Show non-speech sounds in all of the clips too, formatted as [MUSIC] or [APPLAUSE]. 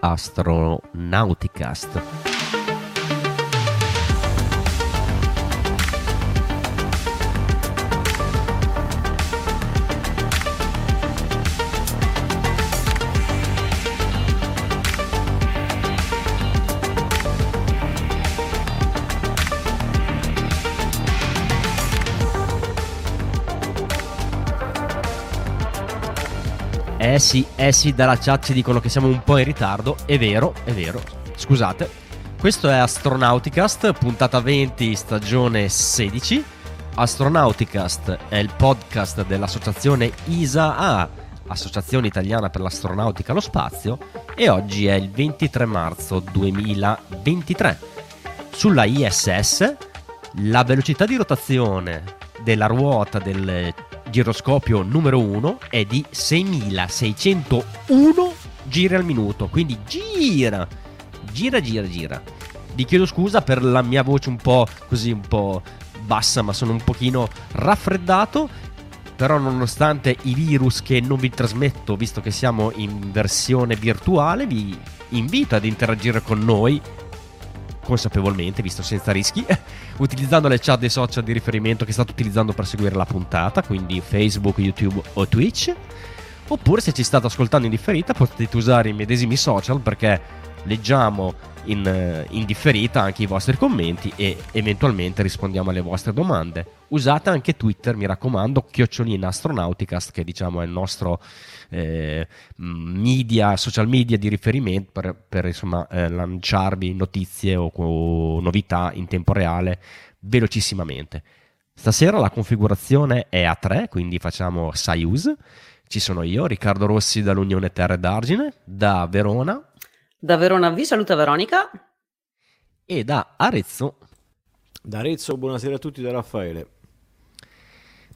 Astronauticast. Sì, eh sì, dalla chat ci dicono che siamo un po' in ritardo. È vero, è vero. Scusate. Questo è Astronauticast, puntata 20, stagione 16. Astronauticast è il podcast dell'associazione ISA-A, Associazione Italiana per l'Astronautica e lo Spazio, e oggi è il 23 marzo 2023. Sulla ISS la velocità di rotazione della ruota del giroscopio numero 1 è di 6601 giri al minuto, quindi gira, gira, gira, gira. Vi chiedo scusa per la mia voce un po' così, un po' bassa, ma sono un pochino raffreddato. Però nonostante i virus che non vi trasmetto, visto che siamo in versione virtuale, vi invito ad interagire con noi consapevolmente, visto senza rischi, [LAUGHS] utilizzando le chat dei social di riferimento che state utilizzando per seguire la puntata, quindi Facebook, YouTube o Twitch. Oppure se ci state ascoltando in differita potete usare i medesimi social perché leggiamo in, eh, in, differita anche i vostri commenti e eventualmente rispondiamo alle vostre domande. Usate anche Twitter, mi raccomando, chiocciolina astronauticast che diciamo è il nostro eh, media, social media di riferimento per, per insomma, eh, lanciarvi notizie o, o novità in tempo reale velocissimamente. Stasera la configurazione è a 3, quindi facciamo Soyuz. Ci sono io, Riccardo Rossi dall'Unione Terre d'Argine, da Verona. Da Verona vi saluta Veronica. E da Arezzo. Da Arezzo, buonasera a tutti da Raffaele.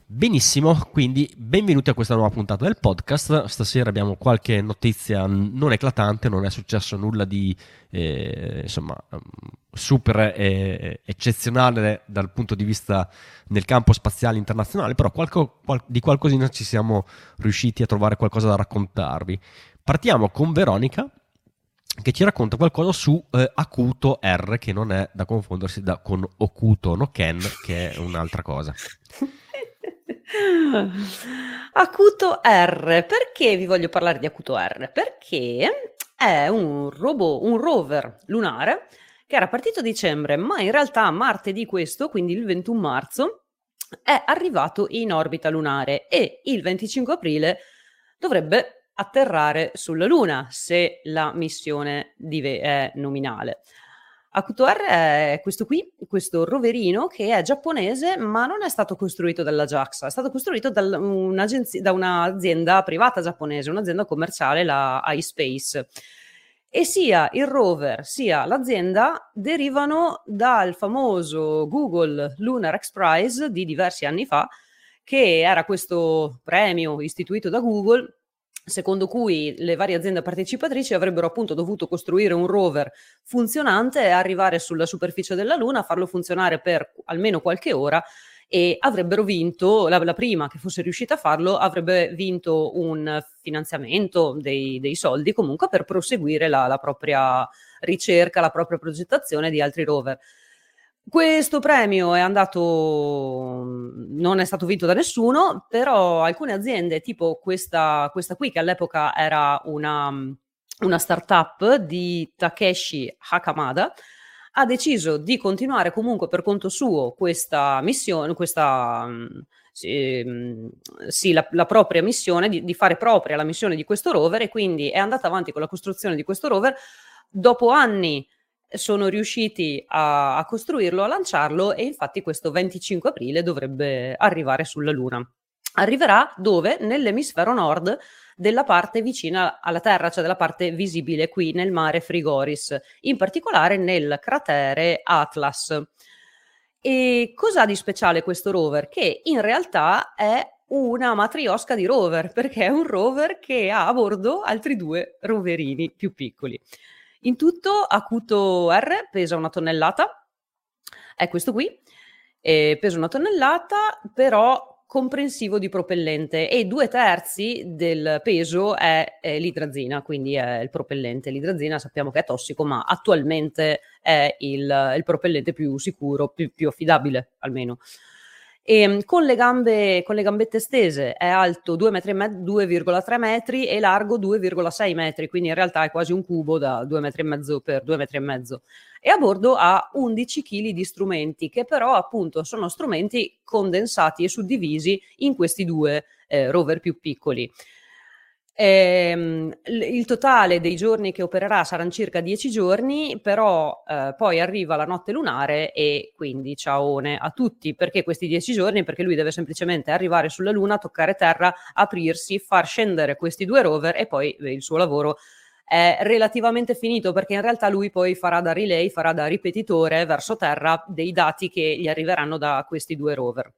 Benissimo, quindi benvenuti a questa nuova puntata del podcast. Stasera abbiamo qualche notizia non eclatante, non è successo nulla di eh, insomma mm, super eh, eccezionale dal punto di vista nel campo spaziale internazionale, però qualco, qual- di qualcosina ci siamo riusciti a trovare qualcosa da raccontarvi. Partiamo con Veronica che ci racconta qualcosa su eh, Acuto R, che non è da confondersi da, con Okuto no Ken, che è un'altra cosa. [LAUGHS] [LAUGHS] Acuto R, perché vi voglio parlare di Acuto R? Perché è un, robot, un rover lunare che era partito a dicembre, ma in realtà martedì questo, quindi il 21 marzo, è arrivato in orbita lunare e il 25 aprile dovrebbe atterrare sulla Luna se la missione è nominale. Akutor è questo qui, questo roverino che è giapponese, ma non è stato costruito dalla JAXA, è stato costruito da un'azienda privata giapponese, un'azienda commerciale, la iSpace. E sia il rover sia l'azienda derivano dal famoso Google Lunar X Prize di diversi anni fa, che era questo premio istituito da Google secondo cui le varie aziende partecipatrici avrebbero appunto dovuto costruire un rover funzionante e arrivare sulla superficie della Luna, farlo funzionare per almeno qualche ora e avrebbero vinto, la, la prima che fosse riuscita a farlo, avrebbe vinto un finanziamento dei, dei soldi comunque per proseguire la, la propria ricerca, la propria progettazione di altri rover. Questo premio è andato, non è stato vinto da nessuno, però alcune aziende, tipo questa, questa qui, che all'epoca era una, una startup di Takeshi Hakamada, ha deciso di continuare comunque per conto suo questa missione, questa, sì, sì la, la, propria missione, di, di fare propria la missione di questo rover e quindi è andata avanti con la costruzione di questo rover. Dopo anni sono riusciti a, a, costruirlo, a lanciarlo e infatti questo 25 aprile dovrebbe arrivare sulla Luna. Arriverà dove? Nell'emisfero nord della parte vicina alla Terra, cioè della parte visibile qui nel mare Frigoris, in particolare nel cratere Atlas. E cosa ha di speciale questo rover? Che in realtà è una matriosca di rover, perché è un rover che ha a bordo altri due roverini più piccoli. In tutto Acuto R pesa una tonnellata, è questo qui, pesa una tonnellata, però comprensivo di propellente e due terzi del peso è, è l'idrazina, quindi è il propellente. L'idrazina sappiamo che è tossico, ma attualmente è il, il propellente più sicuro, più, più affidabile almeno. E, ehm, con, le gambe, con le gambette stese è alto 2,3 metri e largo 2,6 metri, quindi in realtà è quasi un cubo da 2,5 metri per 2,5 metri. E a bordo ha 11 kg di strumenti, che però appunto sono strumenti condensati e suddivisi in questi due eh, rover più piccoli. Ehm, il totale dei giorni che opererà saranno circa 10 giorni, però eh, poi arriva la notte lunare e quindi ciaone a tutti. Perché questi 10 giorni? Perché lui deve semplicemente arrivare sulla Luna, toccare terra, aprirsi, far scendere questi due rover e poi eh, il suo lavoro è relativamente finito perché in realtà lui poi farà da relay, farà da ripetitore verso terra dei dati che gli arriveranno da questi due rover.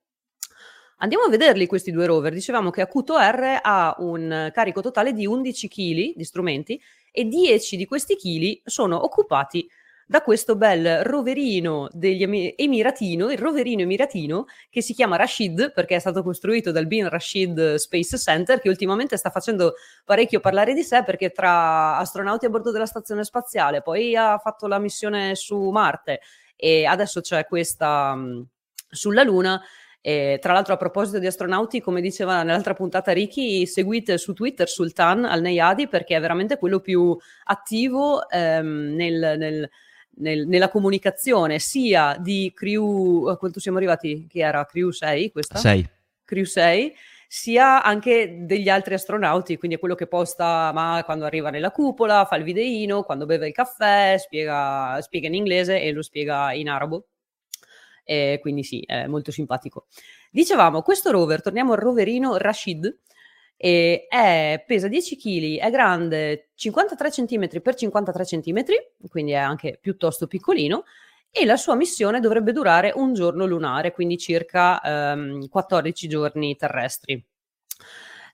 Andiamo a vederli questi due rover. Dicevamo che Acuto R ha un carico totale di 11 kg di strumenti e 10 di questi chili sono occupati da questo bel roverino degli Emiratino, il roverino emiratino che si chiama Rashid perché è stato costruito dal Bin Rashid Space Center che ultimamente sta facendo parecchio parlare di sé perché tra astronauti a bordo della stazione spaziale, poi ha fatto la missione su Marte e adesso c'è questa sulla Luna e, tra l'altro, a proposito di astronauti, come diceva nell'altra puntata Ricky, seguite su Twitter Sultan al Neyadi perché è veramente quello più attivo ehm, nel, nel, nel, nella comunicazione sia di Crew, quanto siamo arrivati? Che era Crew 6 questa? 6. Crew 6 sia anche degli altri astronauti, quindi è quello che posta ma quando arriva nella cupola, fa il videino, quando beve il caffè, spiega, spiega in inglese e lo spiega in arabo eh, quindi sì, è molto simpatico. Dicevamo, questo rover, torniamo al roverino Rashid, eh, è, pesa 10 kg, è grande 53 cm x 53 cm, quindi è anche piuttosto piccolino, e la sua missione dovrebbe durare un giorno lunare, quindi circa ehm, 14 giorni terrestri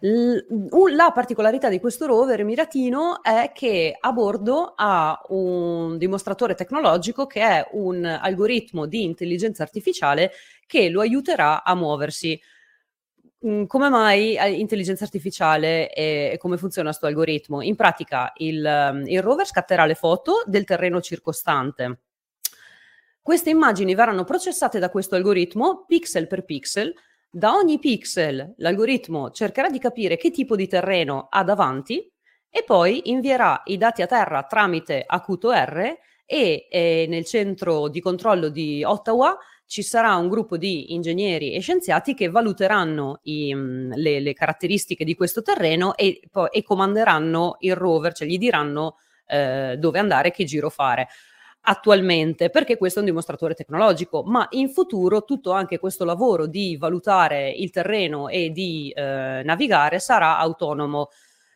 la particolarità di questo rover emiratino è che a bordo ha un dimostratore tecnologico che è un algoritmo di intelligenza artificiale che lo aiuterà a muoversi. Mm, come mai eh, intelligenza artificiale e come funziona questo algoritmo? In pratica il, il rover scatterà le foto del terreno circostante. Queste immagini verranno processate da questo algoritmo pixel per pixel da ogni pixel l'algoritmo cercherà di capire che tipo di terreno ha davanti e poi invierà i dati a terra tramite Acuto R e eh, nel centro di controllo di Ottawa ci sarà un gruppo di ingegneri e scienziati che valuteranno i, mm, le, le, caratteristiche di questo terreno e, e comanderanno il rover, cioè gli diranno eh, dove andare, che giro fare attualmente, perché questo è un dimostratore tecnologico, ma in futuro tutto anche questo lavoro di valutare il terreno e di eh, navigare sarà autonomo.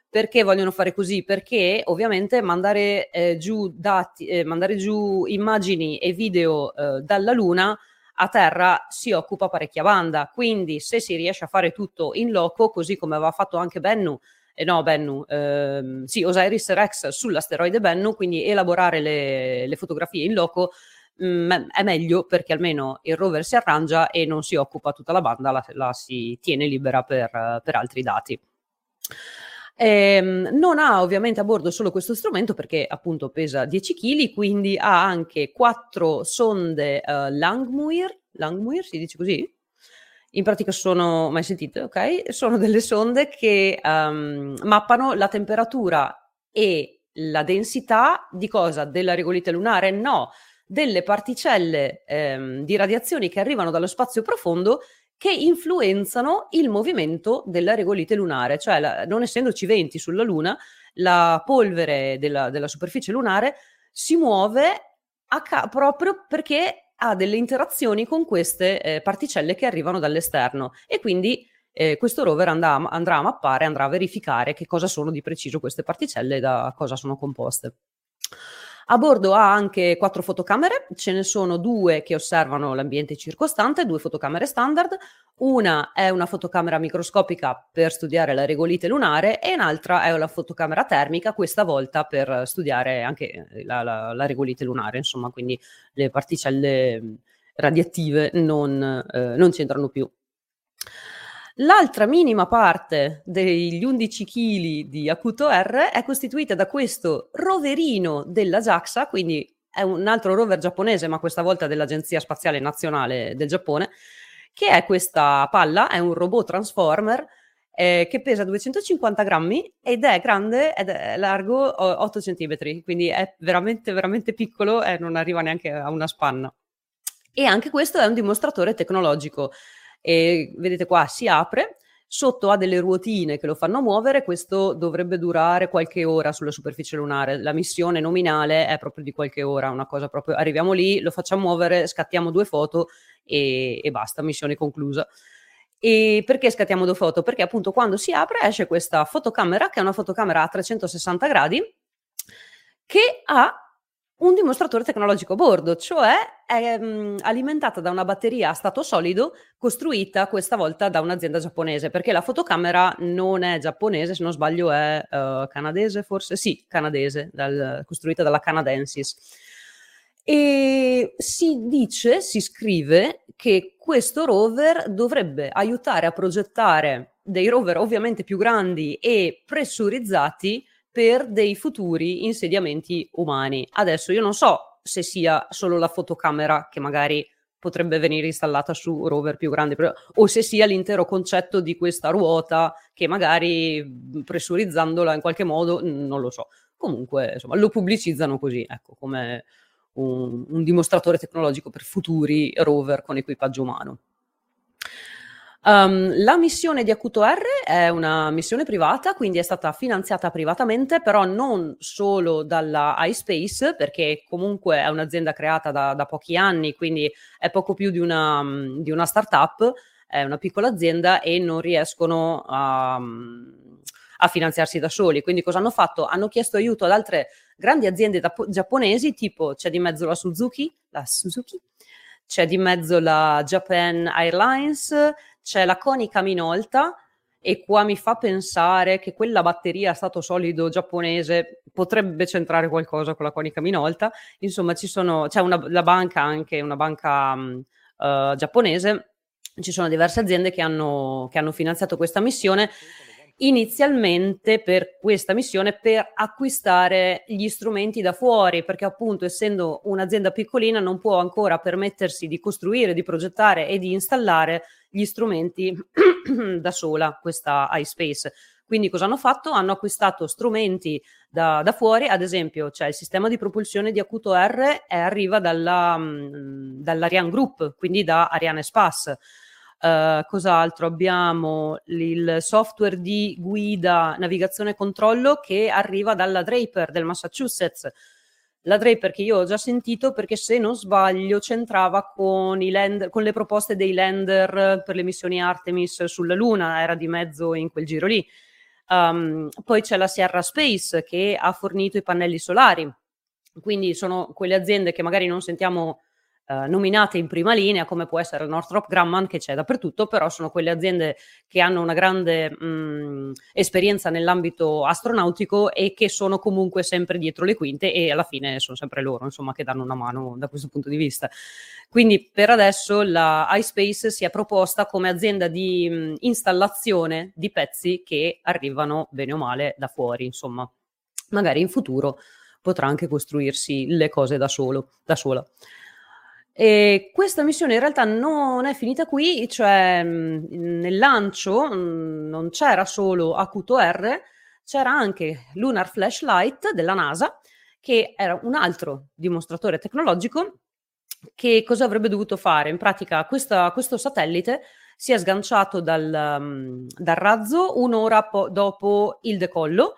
Perché vogliono fare così? Perché ovviamente mandare eh, giù dati, eh, mandare giù immagini e video eh, dalla Luna a terra si occupa parecchia banda. Quindi, se si riesce a fare tutto in loco, così come aveva fatto anche Bennu eh, no, Bennu, ehm, sì, Osiris Rex sull'asteroide Bennu, quindi elaborare le, le fotografie in loco mh, mm, è meglio perché almeno il rover si arrangia e non si occupa tutta la banda, la, la si tiene libera per, per altri dati. Ehm, non ha ovviamente a bordo solo questo strumento perché appunto pesa 10 kg, quindi ha anche quattro sonde uh, Langmuir, Langmuir si dice così? In pratica sono, mai sentite, ok? Sono delle sonde che um, mappano la temperatura e la densità di cosa? Della regolite lunare? No, delle particelle ehm, di radiazioni che arrivano dallo spazio profondo che influenzano il movimento della regolite lunare, cioè la, non essendoci venti sulla Luna, la polvere della, della superficie lunare si muove ca- proprio perché ha delle interazioni con queste eh, particelle che arrivano dall'esterno e quindi eh, questo rover andrà, andrà a mappare, andrà a verificare che cosa sono di preciso queste particelle e da cosa sono composte. A bordo ha anche quattro fotocamere, ce ne sono due che osservano l'ambiente circostante, due fotocamere standard, una è una fotocamera microscopica per studiare la regolite lunare e un'altra è una fotocamera termica, questa volta per studiare anche la, la, la regolite lunare, insomma, quindi le particelle radiative non, eh, non c'entrano più. L'altra minima parte degli 11 kg di Acuto R è costituita da questo roverino della JAXA, quindi è un altro rover giapponese, ma questa volta dell'Agenzia Spaziale Nazionale del Giappone, che è questa palla, è un robot transformer eh, che pesa 250 grammi ed è grande ed è largo 8 centimetri, quindi è veramente, veramente piccolo e non arriva neanche a una spanna. E anche questo è un dimostratore tecnologico. E vedete qua si apre, sotto ha delle ruotine che lo fanno muovere, questo dovrebbe durare qualche ora sulla superficie lunare, la missione nominale è proprio di qualche ora, una cosa proprio, arriviamo lì, lo facciamo muovere, scattiamo due foto e, e basta, missione conclusa. E perché scattiamo due foto? Perché appunto quando si apre esce questa fotocamera, che è una fotocamera a 360 gradi, che ha un dimostratore tecnologico a bordo, cioè è mh, alimentata da una batteria a stato solido costruita questa volta da un'azienda giapponese, perché la fotocamera non è giapponese, se non sbaglio è uh, canadese forse, sì, canadese, dal, costruita dalla Canadensis. E si dice, si scrive che questo rover dovrebbe aiutare a progettare dei rover ovviamente più grandi e pressurizzati per dei futuri insediamenti umani. Adesso io non so se sia solo la fotocamera che magari potrebbe venire installata su rover più grandi o se sia l'intero concetto di questa ruota che magari pressurizzandola in qualche modo non lo so. Comunque, insomma, lo pubblicizzano così, ecco, come un, un dimostratore tecnologico per futuri rover con equipaggio umano. Um, la missione di Acuto R è una missione privata, quindi è stata finanziata privatamente, però non solo dalla iSpace, perché comunque è un'azienda creata da, da pochi anni, quindi è poco più di una, di una startup, è una piccola azienda e non riescono a, a finanziarsi da soli. Quindi cosa hanno fatto? Hanno chiesto aiuto ad altre grandi aziende da, giapponesi, tipo c'è di mezzo la Suzuki, la Suzuki, c'è di mezzo la Japan Airlines, c'è la Konica Minolta e qua mi fa pensare che quella batteria a stato solido giapponese potrebbe centrare qualcosa con la Konica Minolta. Insomma, ci sono, c'è una, la banca anche, una banca uh, giapponese, ci sono diverse aziende che hanno, che hanno finanziato questa missione inizialmente per questa missione per acquistare gli strumenti da fuori, perché appunto essendo un'azienda piccolina non può ancora permettersi di costruire, di progettare e di installare gli strumenti [CLEARS THROAT] da sola, questa iSpace. Quindi cosa hanno fatto? Hanno acquistato strumenti da, da fuori, ad esempio c'è il sistema di propulsione di Acuto R e arriva dalla, mm, dall'Ariane Group, quindi da Ariane Space Uh, cos'altro? Abbiamo il software di guida, navigazione e controllo che arriva dalla Draper del Massachusetts. La Draper che io ho già sentito perché se non sbaglio c'entrava con, lander, con le proposte dei lander per le missioni Artemis sulla Luna, era di mezzo in quel giro lì. Um, poi c'è la Sierra Space che ha fornito i pannelli solari, quindi sono quelle aziende che magari non sentiamo Uh, nominate in prima linea, come può essere Northrop Grumman, che c'è dappertutto, però sono quelle aziende che hanno una grande mh, esperienza nell'ambito astronautico e che sono comunque sempre dietro le quinte e alla fine sono sempre loro, insomma, che danno una mano da questo punto di vista. Quindi per adesso la iSpace si è proposta come azienda di mh, installazione di pezzi che arrivano bene o male da fuori, insomma. Magari in futuro potrà anche costruirsi le cose da solo, da sola. E questa missione in realtà non è finita qui, cioè nel lancio non c'era solo Acuto R, c'era anche Lunar Flashlight della NASA, che era un altro dimostratore tecnologico che cosa avrebbe dovuto fare? In pratica questa, questo satellite si è sganciato dal, dal razzo un'ora po- dopo il decollo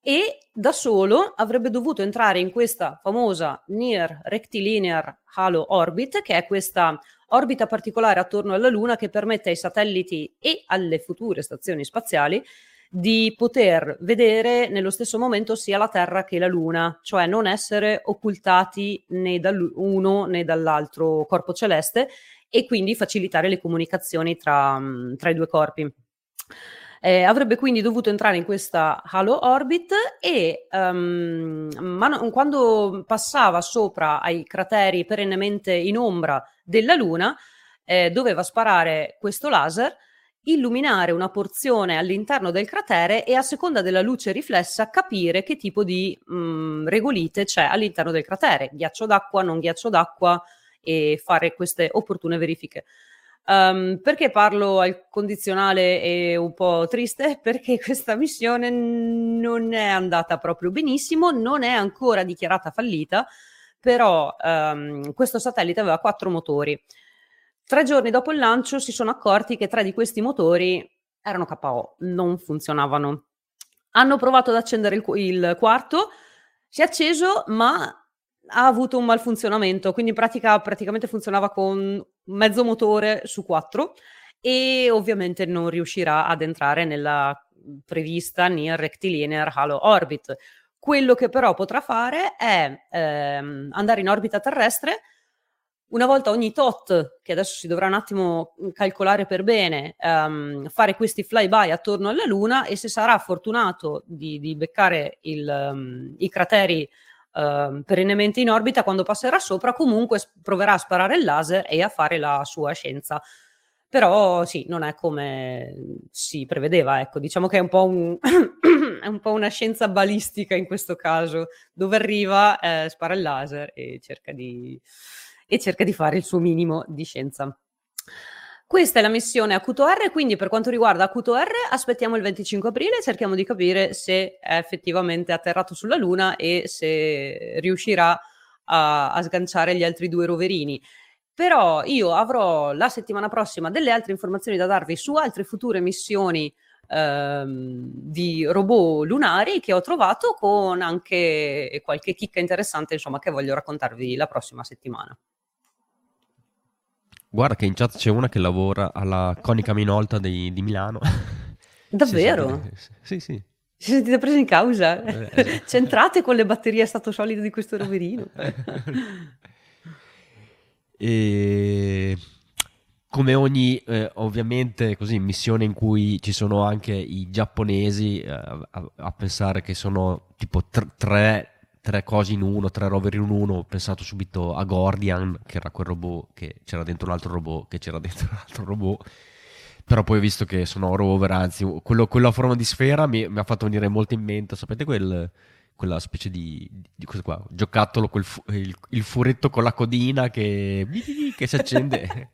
e da solo avrebbe dovuto entrare in questa famosa Near Rectilinear Halo Orbit, che è questa orbita particolare attorno alla Luna che permette ai satelliti e alle future stazioni spaziali di poter vedere nello stesso momento sia la Terra che la Luna, cioè non essere occultati né dall'uno né dall'altro corpo celeste e quindi facilitare le comunicazioni tra, tra i due corpi. Eh, avrebbe quindi dovuto entrare in questa halo orbit e um, man- quando passava sopra ai crateri perennemente in ombra della Luna, eh, doveva sparare questo laser illuminare una porzione all'interno del cratere e a seconda della luce riflessa capire che tipo di mh, mm, regolite c'è all'interno del cratere, ghiaccio d'acqua, non ghiaccio d'acqua e fare queste opportune verifiche. Um, perché parlo al condizionale e un po' triste? [LAUGHS] Perché questa missione non è andata proprio benissimo, non è ancora dichiarata fallita, però um, questo satellite aveva quattro motori. Tre giorni dopo il lancio si sono accorti che tre di questi motori erano KO, non funzionavano. Hanno provato ad accendere il, il quarto, si è acceso, ma ha avuto un malfunzionamento, quindi in pratica praticamente funzionava con mezzo motore su quattro e ovviamente non riuscirà ad entrare nella prevista Near Rectilinear Halo Orbit. Quello che però potrà fare è ehm, andare in orbita terrestre una volta ogni tot, che adesso si dovrà un attimo calcolare per bene, um, fare questi flyby attorno alla Luna e se sarà fortunato di, di beccare il, um, i crateri uh, perennemente in orbita, quando passerà sopra, comunque proverà a sparare il laser e a fare la sua scienza. Però sì, non è come si prevedeva, ecco, diciamo che è un po', un [COUGHS] è un po una scienza balistica in questo caso, dove arriva, eh, spara il laser e cerca di e cerca di fare il suo minimo di scienza. Questa è la missione Acuto R, quindi per quanto riguarda Acuto R aspettiamo il 25 aprile e cerchiamo di capire se è effettivamente atterrato sulla Luna e se riuscirà a, a sganciare gli altri due roverini. Però io avrò la settimana prossima delle altre informazioni da darvi su altre future missioni ehm, di robot lunari che ho trovato con anche qualche chicca interessante insomma che voglio raccontarvi la prossima settimana. Guarda che in chat c'è una che lavora alla Conica Minolta di, di Milano. [LAUGHS] Davvero? Sì, sì. Si sentite presi in causa? Eh, [LAUGHS] esatto. C'entrate con le batterie a stato solido di questo roverino? [LAUGHS] e come ogni eh, ovviamente così missione in cui ci sono anche i giapponesi eh, a, a, pensare che sono tipo tr- tre tre cose in uno, tre rover in uno, ho pensato subito a Gordian, che era quel robot che c'era dentro un altro robot, che c'era dentro un altro robot. Però poi ho visto che sono rover, anzi, quello, quello a forma di sfera mi, mi, ha fatto venire molto in mente, sapete quel, quella specie di, di cosa qua, giocattolo, quel, il, il, furetto con la codina che, [LAUGHS] che si accende.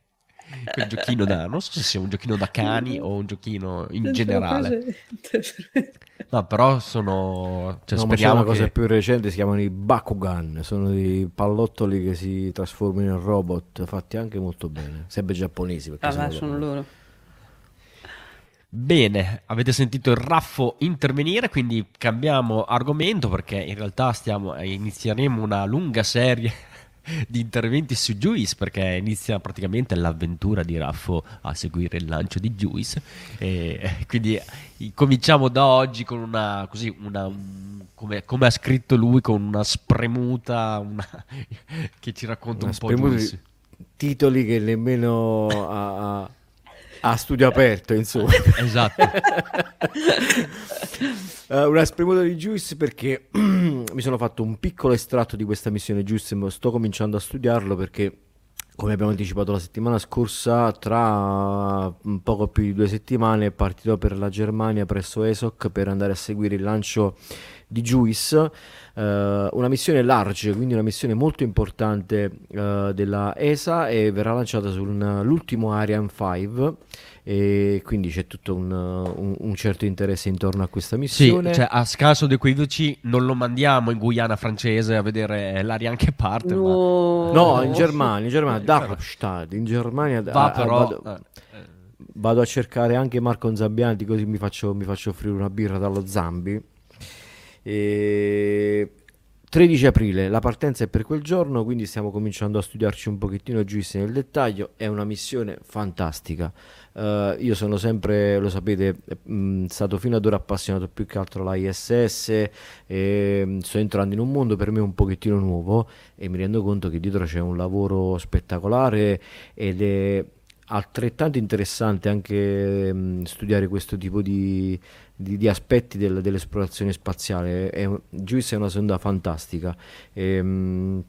Quel giochino da non so se sia un giochino da cani o un giochino in generale. no però sono cioè, no, speriamo che... cosa più recente si chiamano i Bakugan sono dei pallottoli che si trasformano in robot fatti anche molto bene sempre giapponesi perché ah, sono, sono loro. Bene, avete sentito il Raffo intervenire, quindi cambiamo argomento perché in realtà stiamo, inizieremo una lunga serie di interventi su Juice perché inizia praticamente l'avventura di Raffo a seguire il lancio di Juice. E quindi cominciamo da oggi con una così una come, come, ha scritto lui con una spremuta una, [LAUGHS] che ci racconta una un po' Juice. titoli che nemmeno ha, a studio aperto, insomma. [LAUGHS] esatto. [LAUGHS] uh, una spremuta di Juice perché [CLEARS THROAT] mi sono fatto un piccolo estratto di questa missione Juice, sto cominciando a studiarlo perché come abbiamo anticipato la settimana scorsa, tra poco più di due settimane partirò per la Germania presso ESOC per andare a seguire il lancio di Juice, eh, una missione large, quindi una missione molto importante eh, della ESA e verrà lanciata sull'ultimo Ariane 5 e quindi c'è tutto un, un, un, certo interesse intorno a questa missione. Sì, cioè a scaso di equivoci non lo mandiamo in Guyana francese a vedere l'Ariane che parte. No, ma... no in Germania, in Germania, Darmstadt, in Germania. Va, però, vado, eh, vado, a cercare anche Marco Zambianti così mi faccio, mi faccio offrire una birra dallo Zambi e 13 aprile, la partenza è per quel giorno, quindi stiamo cominciando a studiarci un pochettino Juice nel dettaglio, è una missione fantastica. Uh, io sono sempre, lo sapete, mh, stato fino ad ora appassionato più che altro alla ISS e mh, sto entrando in un mondo per me un pochettino nuovo e mi rendo conto che dietro c'è un lavoro spettacolare ed è altrettanto interessante anche mh, studiare questo tipo di, di, di aspetti del, dell'esplorazione spaziale. È, Juice è una sonda fantastica. E, mh,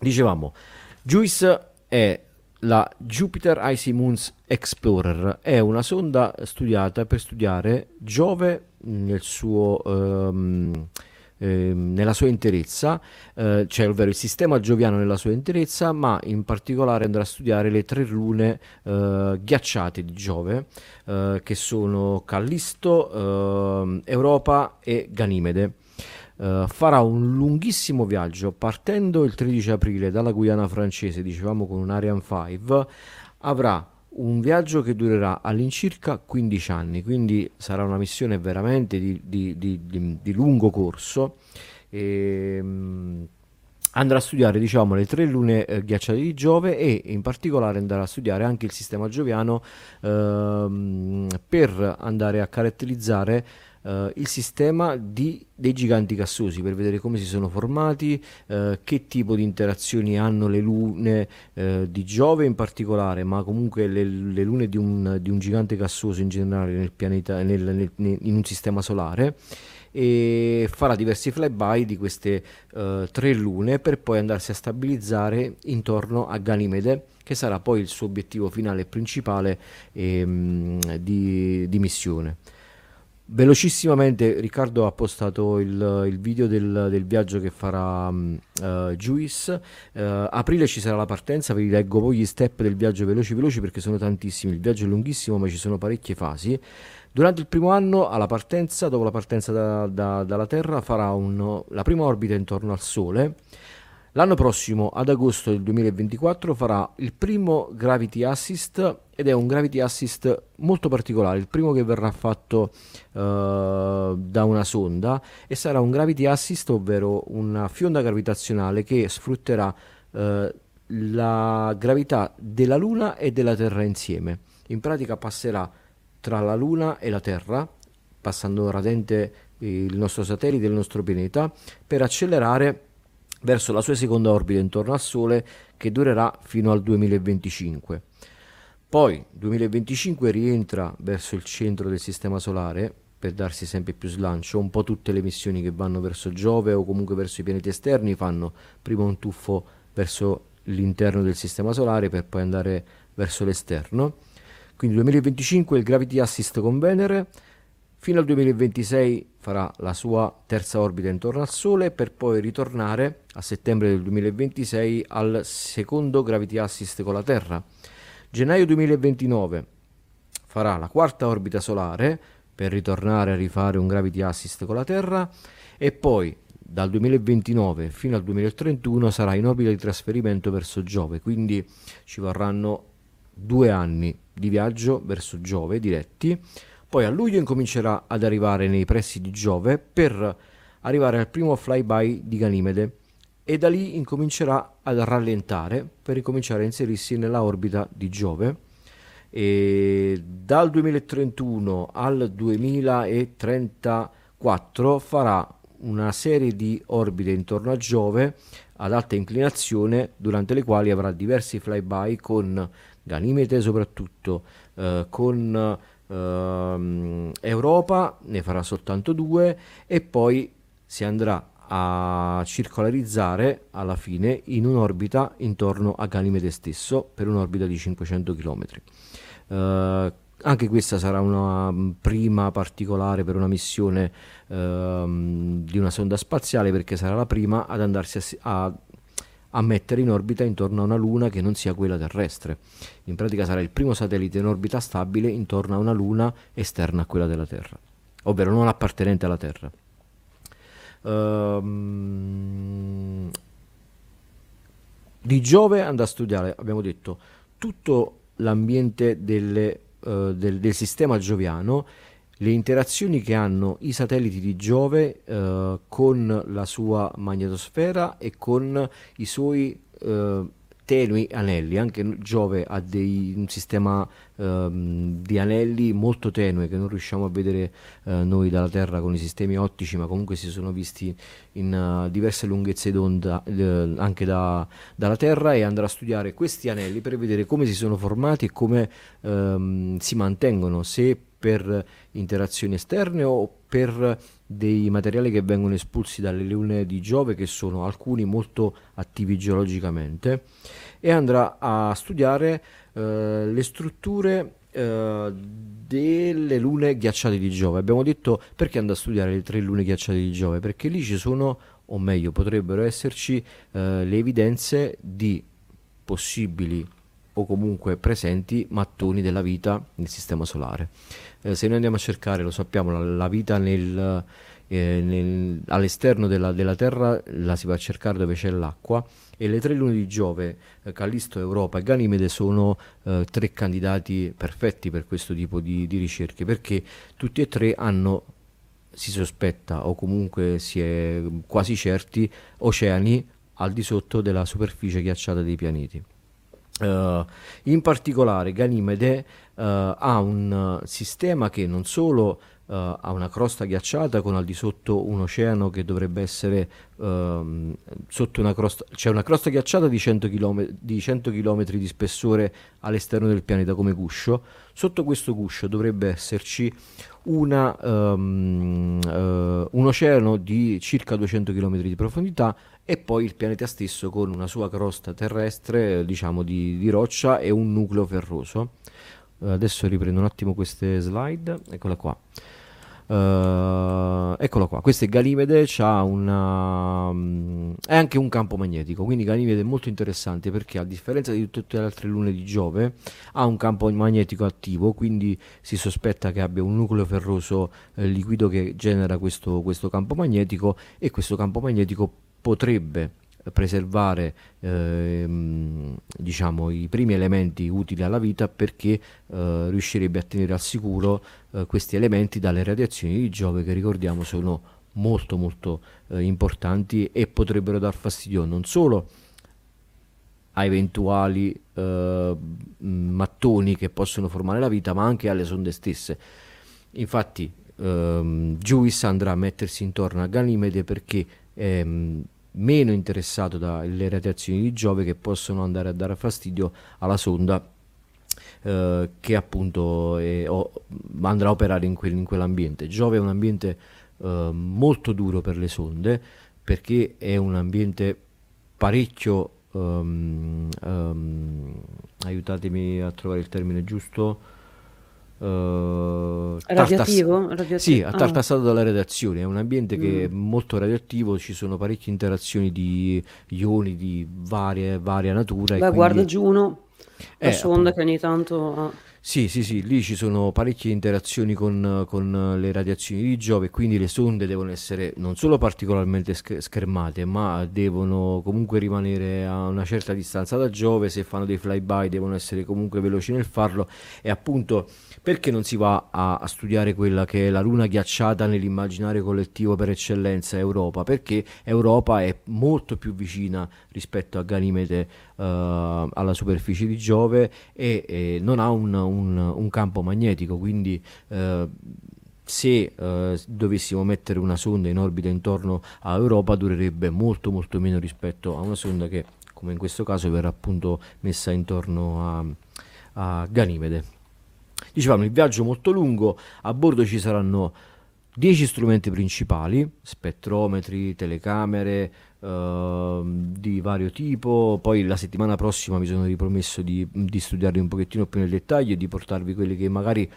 dicevamo, Juice è la Jupiter Icy Moons Explorer è una sonda studiata per studiare Giove nel suo, ehm, ehm, nella sua interezza, eh, cioè ovvero il sistema gioviano nella sua interezza, ma in particolare andrà a studiare le tre lune eh, ghiacciate di Giove, eh, che sono Callisto, ehm, Europa e Ganimede. Uh, farà un lunghissimo viaggio partendo il 13 aprile dalla Guyana francese, dicevamo con un Ariane 5, avrà un viaggio che durerà all'incirca 15 anni, quindi sarà una missione veramente di, di, di, di lungo corso. E, um, andrà a studiare diciamo, le tre lune eh, ghiacciate di Giove e in particolare andrà a studiare anche il sistema gioviano ehm, per andare a caratterizzare Uh, il sistema di, dei giganti gassosi per vedere come si sono formati, uh, che tipo di interazioni hanno le lune uh, di Giove in particolare, ma comunque le, le lune di un, di un, gigante gassoso in generale nel pianeta, nel, nel, nel, in un sistema solare e farà diversi flyby di queste tre lune per poi andarsi a stabilizzare intorno a Ganimede che sarà poi il suo obiettivo finale principale ehm, di, di missione. Velocissimamente Riccardo ha postato il, il video del, del, viaggio che farà uh, Juice. Uh, aprile ci sarà la partenza, vi leggo poi gli step del viaggio veloci veloci perché sono tantissimi. Il viaggio è lunghissimo ma ci sono parecchie fasi. Durante il primo anno, alla partenza, dopo la partenza da, da, dalla Terra, farà un, la prima orbita intorno al Sole L'anno prossimo, ad agosto del 2024, farà il primo Gravity Assist ed è un Gravity Assist molto particolare, il primo che verrà fatto uh, da una sonda e sarà un Gravity Assist, ovvero una fionda gravitazionale che sfrutterà uh, la gravità della Luna e della Terra insieme. In pratica passerà tra la Luna e la Terra, passando radente il nostro satellite, il nostro pianeta, per accelerare verso la sua seconda orbita intorno al Sole che durerà fino al 2025. Poi 2025 rientra verso il centro del Sistema Solare per darsi sempre più slancio, un po' tutte le missioni che vanno verso Giove o comunque verso i pianeti esterni fanno prima un tuffo verso l'interno del Sistema Solare per poi andare verso l'esterno. Quindi 2025 il Gravity Assist con Venere, Fino al 2026 farà la sua terza orbita intorno al Sole per poi ritornare a settembre del 2026 al secondo Gravity Assist con la Terra. Gennaio 2029 farà la quarta orbita solare per ritornare a rifare un Gravity Assist con la Terra e poi dal 2029 fino al 2031 sarà in orbita di trasferimento verso Giove, quindi ci vorranno due anni di viaggio verso Giove diretti poi a luglio incomincerà ad arrivare nei pressi di Giove per arrivare al primo flyby di Ganimede e da lì incomincerà a rallentare per ricominciare a inserirsi nella orbita di Giove. E dal 2031 al 2034 farà una serie di orbite intorno a Giove ad alta inclinazione durante le quali avrà diversi flyby con Ganimede soprattutto, eh, con Uh, Europa ne farà soltanto due e poi si andrà a circolarizzare alla fine in un'orbita intorno a Ganimede stesso per un'orbita di 500 km. Uh, anche questa sarà una prima particolare per una missione uh, di una sonda spaziale perché sarà la prima ad andarsi a, a a mettere in orbita intorno a una luna che non sia quella terrestre. In pratica sarà il primo satellite in orbita stabile intorno a una luna esterna a quella della Terra, ovvero non appartenente alla Terra. Um, di Giove andrà a studiare, abbiamo detto, tutto l'ambiente delle, uh, del, del sistema gioviano le interazioni che hanno i satelliti di Giove eh, con la sua magnetosfera e con i suoi eh, tenui anelli. Anche Giove ha dei, un sistema ehm, di anelli molto tenue che non riusciamo a vedere eh, noi dalla Terra con i sistemi ottici, ma comunque si sono visti in uh, diverse lunghezze d'onda eh, anche da, dalla Terra e andrà a studiare questi anelli per vedere come si sono formati e come ehm, si mantengono, se per interazioni esterne o per dei materiali che vengono espulsi dalle lune di Giove che sono alcuni molto attivi geologicamente e andrà a studiare eh, le strutture eh, delle lune ghiacciate di Giove. Abbiamo detto perché andare a studiare le tre lune ghiacciate di Giove? Perché lì ci sono, o meglio, potrebbero esserci eh, le evidenze di possibili o comunque presenti mattoni della vita nel sistema solare. Eh, se noi andiamo a cercare, lo sappiamo, la, la vita nel, eh, nel, all'esterno della, della, Terra la si va a cercare dove c'è l'acqua e le tre lune di Giove, eh, Callisto, Europa e Ganimede sono eh, tre candidati perfetti per questo tipo di, di ricerche perché tutti e tre hanno si sospetta o comunque si è quasi certi oceani al di sotto della superficie ghiacciata dei pianeti. Uh, in particolare Ganimede uh, ha un sistema che non solo ha una crosta ghiacciata con al di sotto un oceano che dovrebbe essere ehm, sotto una crosta, c'è cioè una crosta ghiacciata di 100 km di, 100 km di spessore all'esterno del pianeta come guscio, sotto questo guscio dovrebbe esserci una, um, un oceano di circa 200 km di profondità e poi il pianeta stesso con una sua crosta terrestre, diciamo di, di roccia e un nucleo ferroso. Uh, adesso riprendo un attimo queste slide, eccola qua. Uh, eccolo qua, questo è Ganimede, una, um, è anche un campo magnetico, quindi Ganimede è molto interessante perché a differenza di tutte le altre lune di Giove ha un campo magnetico attivo, quindi si sospetta che abbia un nucleo ferroso eh, liquido che genera questo, questo campo magnetico e questo campo magnetico potrebbe preservare ehm, diciamo, i primi elementi utili alla vita perché eh, riuscirebbe a tenere al sicuro eh, questi elementi dalle radiazioni di Giove che ricordiamo sono molto molto eh, importanti e potrebbero dar fastidio non solo a eventuali eh, mattoni che possono formare la vita ma anche alle sonde stesse. Infatti ehm, Juice andrà a mettersi intorno a Ganimede perché ehm, meno interessato dalle radiazioni di Giove che possono andare a dare fastidio alla sonda eh, che appunto è, o, andrà a operare in, quel, in, quell'ambiente. Giove è un ambiente eh, molto duro per le sonde perché è un ambiente parecchio um, um, aiutatemi a trovare il termine giusto Uh, radioattivo? Tartas- sì, ah. tartassato dalla radiazione, è un ambiente mm. che è mm. molto radioattivo, ci sono parecchie interazioni di ioni di varie, varia natura. Beh, guarda Giuno, la eh, sonda appunto. che ogni tanto... Ha... Sì, sì, sì, lì ci sono parecchie interazioni con, con, le radiazioni di Giove, quindi le sonde devono essere non solo particolarmente schermate, ma devono comunque rimanere a una certa distanza da Giove, se fanno dei flyby devono essere comunque veloci nel farlo e appunto perché non si va a, a, studiare quella che è la luna ghiacciata nell'immaginario collettivo per eccellenza Europa? Perché Europa è molto più vicina rispetto a Ganimede uh, alla superficie di Giove e, e non ha un, un, un, campo magnetico, quindi uh, se uh, dovessimo mettere una sonda in orbita intorno a Europa durerebbe molto molto meno rispetto a una sonda che come in questo caso verrà appunto messa intorno a, a Ganimede. Dicevamo il viaggio molto lungo, a bordo ci saranno 10 strumenti principali, spettrometri, telecamere uh, di vario tipo, poi la settimana prossima mi sono ripromesso di, di studiarli un pochettino più nel dettaglio e di portarvi quelli che magari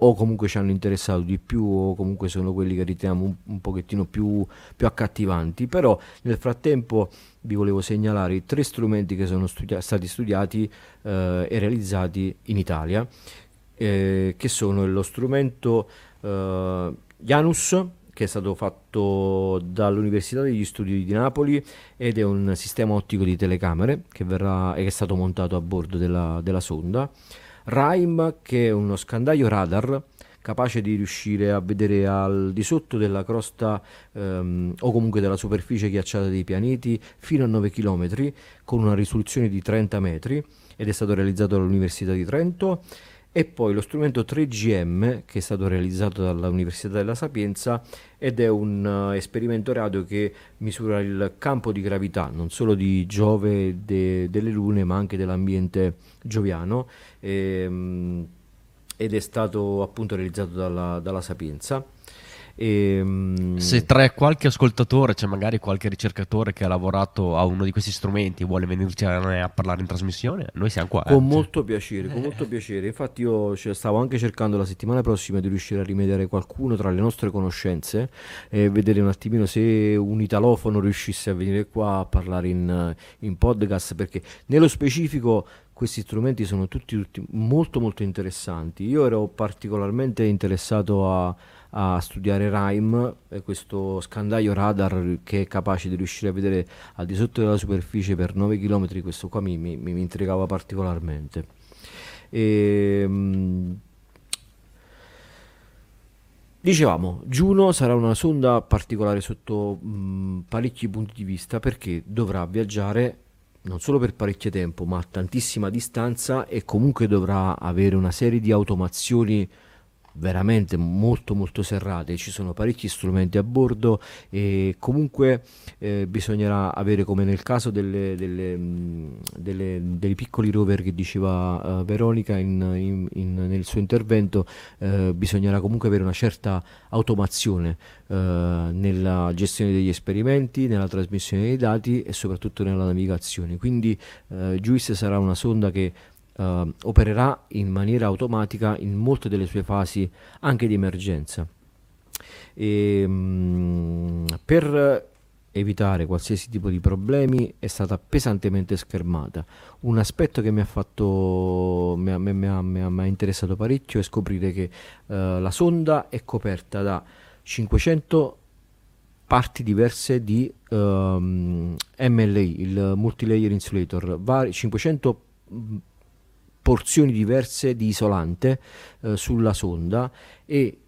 o comunque ci hanno interessato di più o comunque sono quelli che riteniamo un, un pochettino più, più, accattivanti. Però nel frattempo vi volevo segnalare i tre strumenti che sono studia- stati studiati eh, e realizzati in Italia eh, che sono lo strumento eh, Janus che è stato fatto dall'Università degli Studi di Napoli ed è un sistema ottico di telecamere che, verrà, che è stato montato a bordo della, della sonda. RIME che è uno scandaglio radar capace di riuscire a vedere al di sotto della crosta ehm, o comunque della superficie ghiacciata dei pianeti fino a 9 km con una risoluzione di 30 metri ed è stato realizzato dall'Università di Trento e poi lo strumento 3GM che è stato realizzato dall'Università della Sapienza ed è un uh, esperimento radio che misura il campo di gravità non solo di Giove de, delle lune ma anche dell'ambiente gioviano e, um, ed è stato appunto realizzato dalla, dalla Sapienza E, mm, Se tra qualche ascoltatore c'è magari qualche ricercatore che ha lavorato a uno di questi strumenti e vuole venirci a, parlare in trasmissione, noi siamo qua. eh. Con molto piacere, con molto piacere. Infatti io cioè, stavo anche cercando la settimana prossima di riuscire a rimediare qualcuno tra le nostre conoscenze e vedere un attimino se un italofono riuscisse a venire qua a parlare in, in podcast, perché nello specifico questi strumenti sono tutti, tutti molto molto interessanti. Io ero particolarmente interessato a, a studiare RIME, questo scandaglio radar che è capace di riuscire a vedere al di sotto della superficie per 9 km, questo qua mi, mi, mi intrigava particolarmente. E, mm, Dicevamo, Juno sarà una sonda particolare sotto mh, parecchi punti di vista perché dovrà viaggiare non solo per parecchio tempo, ma a tantissima distanza e comunque dovrà avere una serie di automazioni veramente molto molto serrate, ci sono parecchi strumenti a bordo e comunque eh, bisognerà avere come nel caso delle, delle, mh, delle- dei piccoli rover che diceva eh, Veronica in- in- in- nel suo intervento, eh, bisognerà comunque avere una certa automazione eh, nella gestione degli esperimenti, nella trasmissione dei dati e soprattutto nella navigazione. Quindi eh, JUICE sarà una sonda che eh, opererà in maniera automatica in molte delle sue fasi anche di emergenza. E, mm, per evitare qualsiasi tipo di problemi è stata pesantemente schermata. Un aspetto che mi ha fatto mi ha, mi mi mi ha interessato parecchio è scoprire che eh, la sonda è coperta da 500 parti diverse di ehm, MLI, il Multilayer Insulator, vari- 500 mh, porzioni diverse di isolante eh, sulla sonda e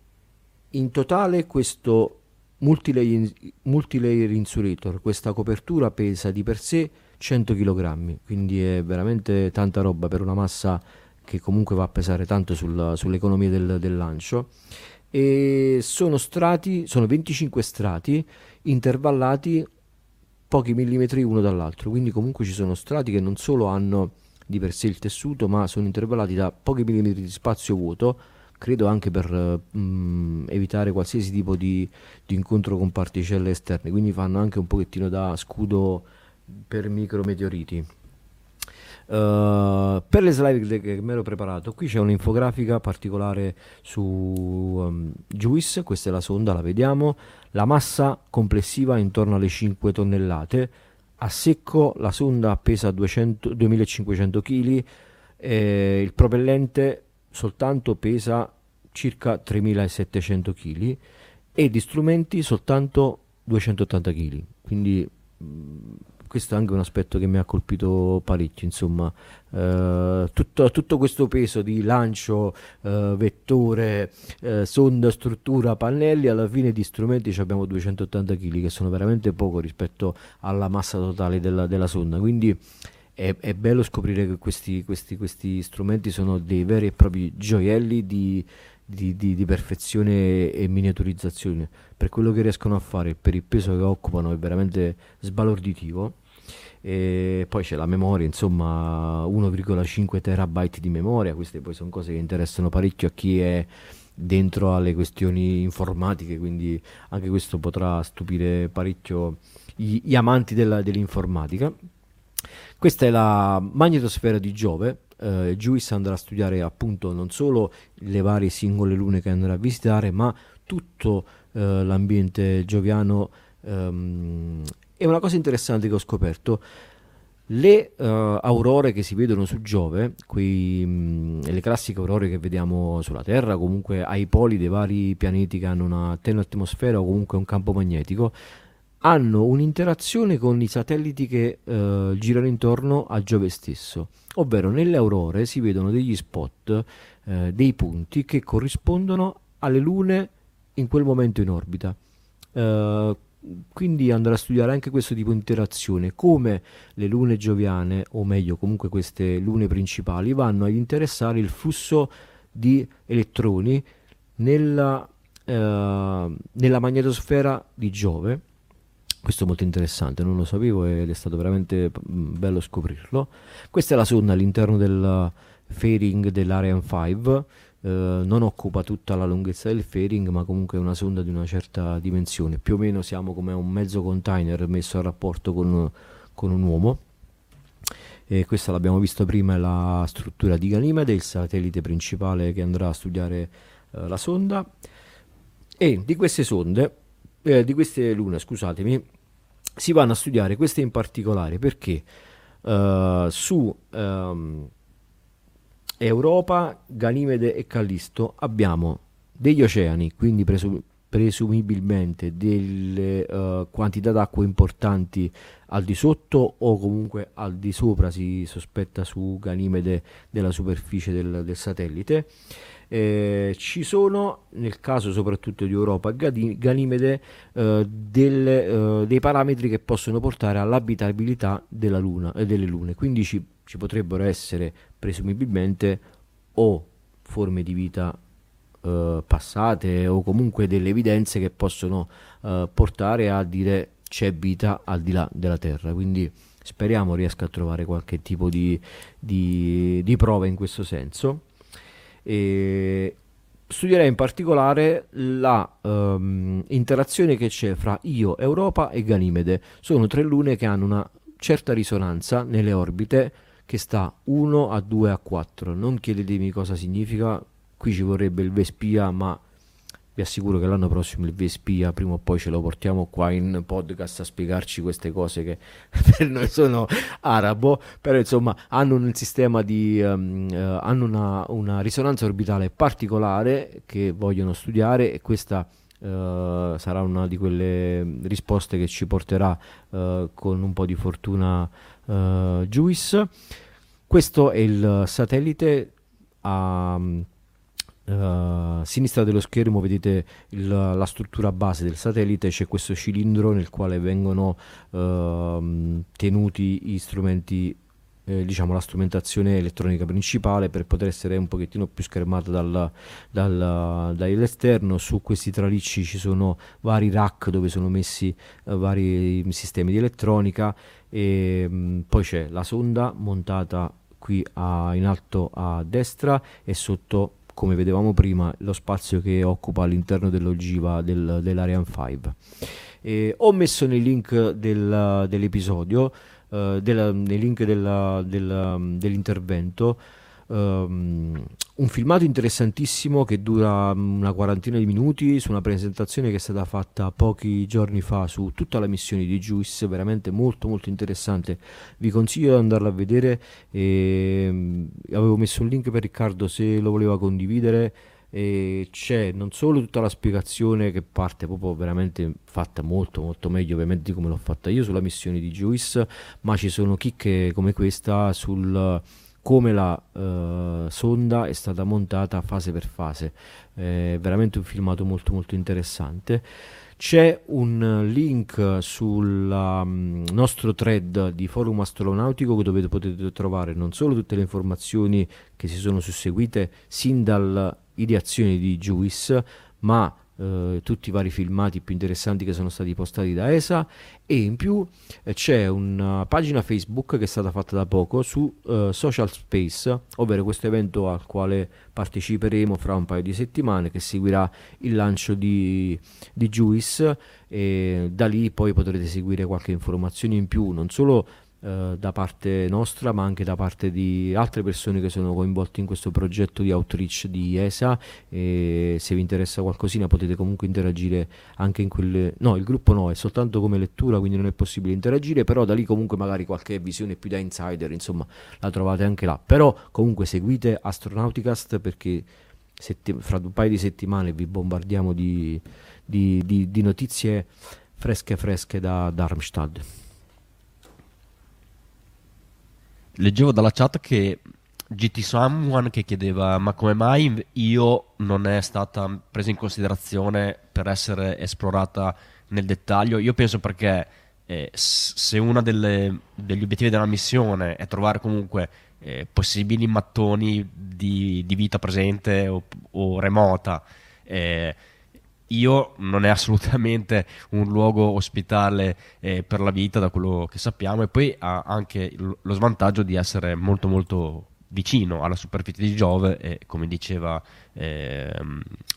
in totale questo multilayer, multilayer insulator, questa copertura pesa di per sé 100 kg, quindi è veramente tanta roba per una massa che comunque va a pesare tanto sul- sull'economia del, del lancio. E sono strati, sono 25 strati intervallati pochi millimetri uno dall'altro, quindi comunque ci sono strati che non solo hanno di per sé il tessuto, ma sono intervallati da pochi millimetri di spazio vuoto, credo anche per mh, evitare qualsiasi tipo di, di incontro con particelle esterne, quindi fanno anche un pochettino da scudo per micrometeoriti. Uh, per le slide che mi ero preparato, qui c'è un'infografica particolare su um, JUICE, questa è la sonda, la vediamo, la massa complessiva è intorno alle 5 tonnellate, a secco la sonda pesa 200 2500 kg, eh, il propellente soltanto pesa circa 3700 kg e di strumenti soltanto 280 kg, quindi mh, questo è anche un aspetto che mi ha colpito parecchio, insomma, Eh, tutto, tutto questo peso di lancio, eh, vettore, eh, sonda, struttura, pannelli, alla fine di strumenti abbiamo 280 kg, che sono veramente poco rispetto alla massa totale della, della sonda, quindi è, è bello scoprire che questi, questi- questi strumenti sono dei veri e propri gioielli di, di- di- di perfezione e miniaturizzazione. Per quello che riescono a fare, per il peso che occupano, è veramente sbalorditivo. E poi c'è la memoria, insomma, 1,5 terabyte di memoria. Queste poi sono cose che interessano parecchio a chi è dentro alle questioni informatiche, quindi anche questo potrà stupire parecchio gli, gli amanti della- dell'informatica. Questa è la magnetosfera di Giove. Eh, Juice andrà a studiare appunto non solo le varie singole lune che andrà a visitare, ma tutto eh, l'ambiente gioviano. ehm, e una cosa interessante che ho scoperto, le eh, aurore che si vedono su Giove, quei, mh, le classiche aurore che vediamo sulla Terra, comunque ai poli dei vari pianeti che hanno una tenue atmosfera o comunque un campo magnetico, hanno un'interazione con i satelliti che eh, girano intorno a Giove stesso, ovvero nelle aurore si vedono degli spot, eh, dei punti che corrispondono alle lune in quel momento in orbita. Eh, quindi andrà a studiare anche questo tipo di interazione, come le lune gioviane, o meglio comunque queste lune principali, vanno ad interessare il flusso di elettroni nella, eh, nella magnetosfera di Giove. Questo è molto interessante, non lo sapevo ed è stato veramente mm, bello scoprirlo. Questa è la sonda all'interno del fairing dell'Ariane 5. eh, non occupa tutta la lunghezza del fairing, ma comunque è una sonda di una certa dimensione. Più o meno siamo come un mezzo container messo a rapporto con, con un uomo. E questa l'abbiamo visto prima, è la struttura di Ganimede, il satellite principale che andrà a studiare eh, la sonda. E di queste sonde, eh, di queste lune, scusatemi, si vanno a studiare queste in particolare perché uh, su um, Europa, Ganimede e Callisto abbiamo degli oceani, quindi presu- presumibilmente delle uh, quantità d'acqua importanti al di sotto o comunque al di sopra si sospetta su Ganimede della superficie del, del satellite eh, ci sono, nel caso soprattutto di Europa Ganimede, eh, delle, eh, dei parametri che possono portare all'abitabilità della Luna e delle lune. Quindi ci, ci potrebbero essere presumibilmente o forme di vita Uh, passate o comunque delle evidenze che possono uh, portare a dire c'è vita al di là della Terra. Quindi speriamo riesca a trovare qualche tipo di, di, di prova in questo senso. E studierei in particolare la um, interazione che c'è fra Io, Europa e Ganimede. Sono tre lune che hanno una certa risonanza nelle orbite che sta 1 a 2 a 4. Non chiedetemi cosa significa, qui ci vorrebbe il Vespia, ma vi assicuro che l'anno prossimo il Vespia prima o poi ce lo portiamo qua in podcast a spiegarci queste cose che [LAUGHS] per noi sono arabo, però insomma hanno un sistema di um, uh, hanno una, una, risonanza orbitale particolare che vogliono studiare e questa uh, sarà una di quelle risposte che ci porterà uh, con un po' di fortuna uh, Juice. Questo è il satellite a a sinistra dello schermo vedete il, la struttura base del satellite, c'è questo cilindro nel quale vengono uh, tenuti gli strumenti eh, diciamo la strumentazione elettronica principale per poter essere un pochettino più schermata dal, dal, dall'esterno su questi tralicci ci sono vari rack dove sono messi uh, vari sistemi di elettronica e mh, mm, poi c'è la sonda montata qui a, in alto a destra e sotto come vedevamo prima, lo spazio che occupa all'interno dell'ogiva del, dell'Ariane 5. E ho messo nei link del, dell'episodio, uh, della, nei link della, dell'intervento, um, un filmato interessantissimo che dura una quarantina di minuti su una presentazione che è stata fatta pochi giorni fa su tutta la missione di Juice, veramente molto molto interessante. Vi consiglio di andarla a vedere. E, um, avevo messo un link per Riccardo se lo voleva condividere. E c'è non solo tutta la spiegazione che parte proprio veramente fatta molto molto meglio ovviamente come l'ho fatta io sulla missione di Juice ma ci sono chicche come questa sul come la uh, sonda è stata montata fase per fase. È veramente un filmato molto molto interessante. C'è un link sul um, nostro thread di Forum Astronautico dove potete trovare non solo tutte le informazioni che si sono susseguite sin dall'ideazione di Juice, ma eh, tutti i vari filmati più interessanti che sono stati postati da ESA e in più eh, c'è una pagina Facebook che è stata fatta da poco su uh, Social Space, ovvero questo evento al quale parteciperemo fra un paio di settimane che seguirà il lancio di, di Juice. E da lì poi potrete seguire qualche informazione in più, non solo eh, da parte nostra ma anche da parte di altre persone che sono coinvolte in questo progetto di outreach di ESA e se vi interessa qualcosina potete comunque interagire anche in quelle no il gruppo no è soltanto come lettura quindi non è possibile interagire però da lì comunque magari qualche visione più da insider insomma la trovate anche là. Però comunque seguite Astronauticast perché setti- fra un paio di settimane vi bombardiamo di, di, di, di notizie fresche fresche da Darmstadt leggevo dalla chat che GT Someone che chiedeva ma come mai io non è stata presa in considerazione per essere esplorata nel dettaglio? Io penso perché eh, se uno degli obiettivi della missione è trovare comunque eh, possibili mattoni di, di, vita presente o, o remota eh, io non è assolutamente un luogo ospitale eh, per la vita da quello che sappiamo e poi ha anche lo svantaggio di essere molto molto vicino alla superficie di Giove e come diceva eh,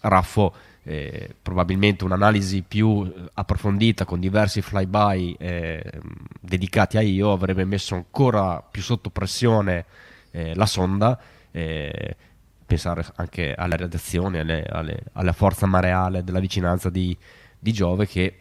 Raffo eh, probabilmente un'analisi più approfondita con diversi flyby eh, dedicati a Io avrebbe messo ancora più sotto pressione eh, la sonda eh, pensare anche alle radiazioni alle, alle, alla forza mareale della vicinanza di, di, Giove che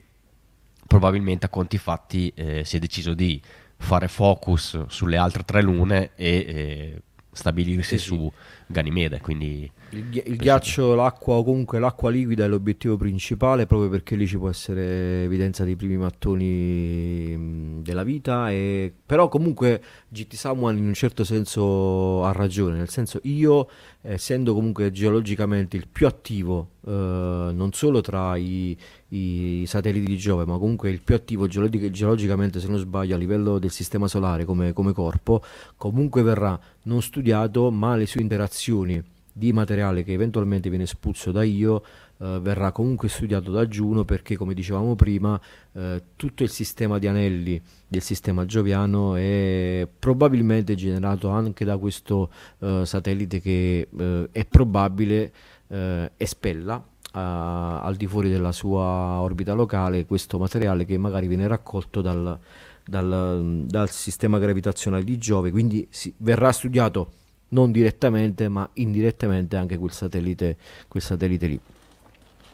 probabilmente a conti fatti eh, si è deciso di fare focus sulle altre tre lune e eh, stabilirsi sì, su Ganimede. Quindi il, il ghiaccio, l'acqua o comunque l'acqua liquida è l'obiettivo principale proprio perché lì ci può essere evidenza dei primi mattoni della vita. E... Però comunque GT Samuel in un certo senso ha ragione, nel senso io essendo comunque geologicamente il più attivo eh, non solo tra i, i, satelliti di Giove ma comunque il più attivo geolog- geologicamente se non sbaglio a livello del sistema solare come, come corpo comunque verrà non studiato ma le sue interazioni di materiale che eventualmente viene espulso da Io eh, verrà comunque studiato da Juno perché come dicevamo prima eh, tutto il sistema di anelli del sistema gioviano è probabilmente generato anche da questo eh, satellite che eh, è probabile eh, espella al di fuori della sua orbita locale questo materiale che magari viene raccolto dal, dal, dal sistema gravitazionale di Giove. Quindi si, verrà studiato non direttamente ma indirettamente anche quel satellite, quel satellite lì.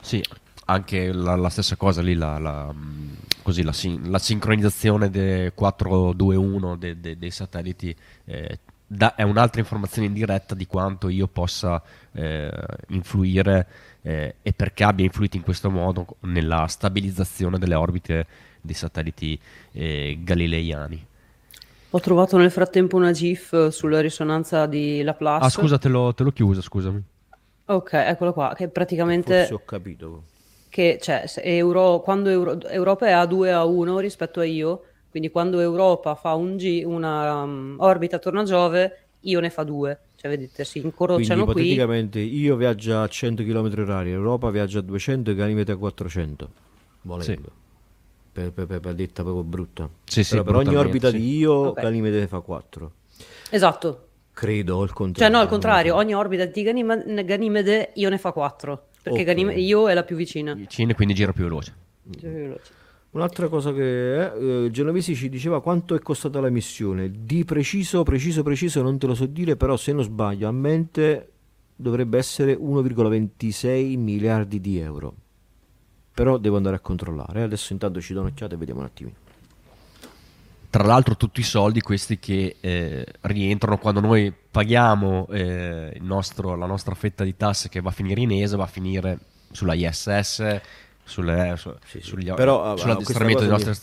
Sì, anche la, la stessa cosa lì, la, la, così, la, la sincronizzazione del 421 de, de, dei satelliti eh, da, è un'altra informazione indiretta di quanto io possa eh, influire eh, e perché abbia influito in questo modo nella stabilizzazione delle orbite dei satelliti eh, galileiani. Ho trovato nel frattempo una GIF sulla risonanza di Laplace. Ah, scusa, te l'ho, te l'ho chiusa, scusami. Ok, eccolo qua, che praticamente... Forse ho capito. Che, cioè, Euro, quando Euro, Europa è a 2 a 1 rispetto a Io, quindi quando Europa fa un G, una um, orbita attorno a Giove, Io ne fa due. Cioè, vedete, si incrociano quindi, qui. Praticamente Io viaggia a 100 km h Europa viaggia a 200 e Ganimede a 400. Volendo. Sì. Per, per, per, per detta proprio brutta. Sì, sì, per ogni orbita sì. di Io, okay. Ganimede ne fa 4. Esatto. Credo, il contrario. Cioè, no, al contrario, ogni orbita di Ganimede io ne fa 4. Perché okay. Ganimede, io è la più vicina. Vicina, quindi gira più veloce. Gira più veloce. Un'altra cosa che è, eh, Genovesi ci diceva quanto è costata la missione. Di preciso, preciso, preciso non te lo so dire, però se non sbaglio a mente dovrebbe essere 1,26 miliardi di euro. Però devo andare a controllare. Adesso intanto ci do un'occhiata e vediamo un attimino. Tra l'altro tutti i soldi questi che eh, rientrano quando noi paghiamo eh, nostro, la nostra fetta di tasse che va a finire in ESA, va a finire sulla ISS, sulle, su, sì, sì. Sugli, Però, sull'addestramento dei nostri... Mi...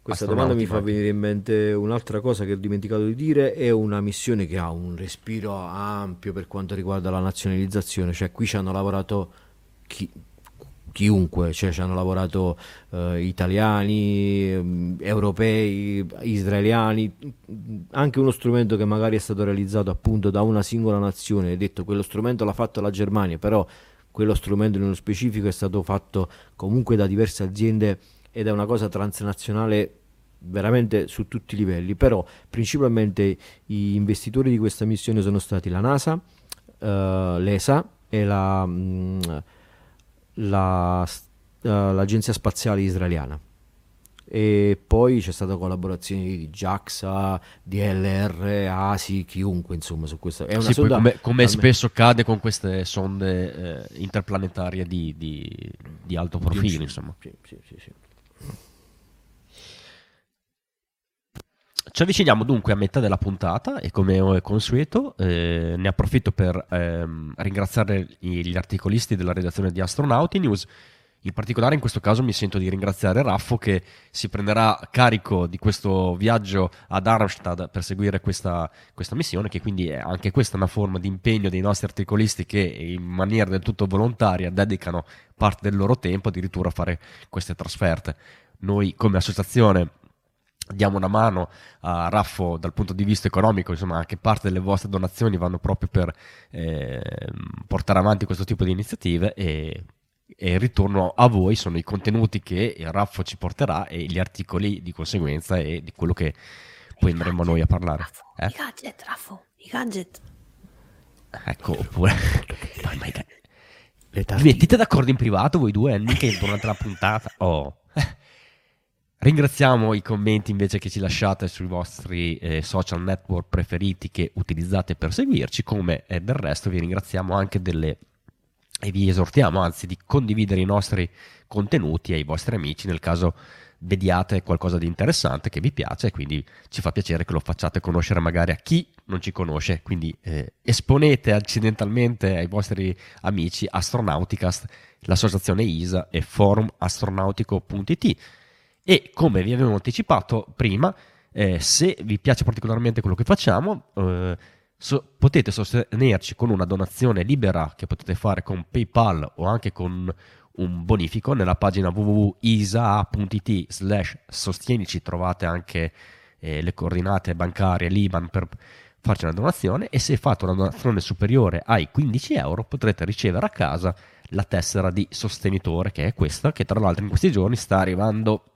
Questa domanda mi fa venire in mente un'altra cosa che ho dimenticato di dire, è una missione che ha un respiro ampio per quanto riguarda la nazionalizzazione, cioè qui ci hanno lavorato chi, chiunque, cioè ci hanno lavorato eh, italiani, eh, europei, israeliani, anche uno strumento che magari è stato realizzato appunto da una singola nazione, hai detto quello strumento l'ha fatto la Germania, però quello strumento nello specifico è stato fatto comunque da diverse aziende ed è una cosa transnazionale veramente su tutti i livelli, però principalmente gli investitori di questa missione sono stati la NASA, eh, l'ESA e la... Mh, mm, la, uh, l'agenzia spaziale israeliana. E poi c'è stata collaborazione di JAXA, DLR, ASI, chiunque insomma su questa è una sì, sonda come, come spesso accade con queste sonde eh, interplanetarie di, di, di, alto profilo insomma. sì, sì, sì, sì. Ci avviciniamo dunque a metà della puntata e come è consueto eh, ne approfitto per ehm, ringraziare gli articolisti della redazione di Astronauti News. In particolare in questo caso mi sento di ringraziare Raffo che si prenderà carico di questo viaggio ad Armstad per seguire questa, questa missione, che quindi è anche questa una forma di impegno dei nostri articolisti che in maniera del tutto volontaria dedicano parte del loro tempo addirittura a fare queste trasferte. Noi come associazione diamo una mano a Raffo dal punto di vista economico, insomma anche parte delle vostre donazioni vanno proprio per eh, portare avanti questo tipo di iniziative e, e, il ritorno a voi sono i contenuti che Raffo ci porterà e gli articoli di conseguenza e di quello che poi andremo noi a parlare. Raffo, eh? I gadget, Raffo, I gadget. Ecco, oppure... [LAUGHS] mettete d'accordo in privato voi due, Andy, che durante la puntata... Oh... Ringraziamo i commenti invece che ci lasciate sui vostri eh, social network preferiti che utilizzate per seguirci, come eh, del resto vi ringraziamo anche delle e vi esortiamo anzi di condividere i nostri contenuti ai vostri amici nel caso vediate qualcosa di interessante che vi piace e quindi ci fa piacere che lo facciate conoscere magari a chi non ci conosce, quindi eh, esponete accidentalmente ai vostri amici Astronauticast, l'associazione ISA e forumastronautico.it e come vi avevo anticipato prima, eh, se vi piace particolarmente quello che facciamo, eh, so, potete sostenerci con una donazione libera che potete fare con PayPal o anche con un bonifico nella pagina www.isa.it slash sostienici. Trovate anche eh, le coordinate bancarie l'IBAN per farci una donazione e se fate una donazione superiore ai 15 euro potrete ricevere a casa la tessera di sostenitore che è questa che tra l'altro in questi giorni sta arrivando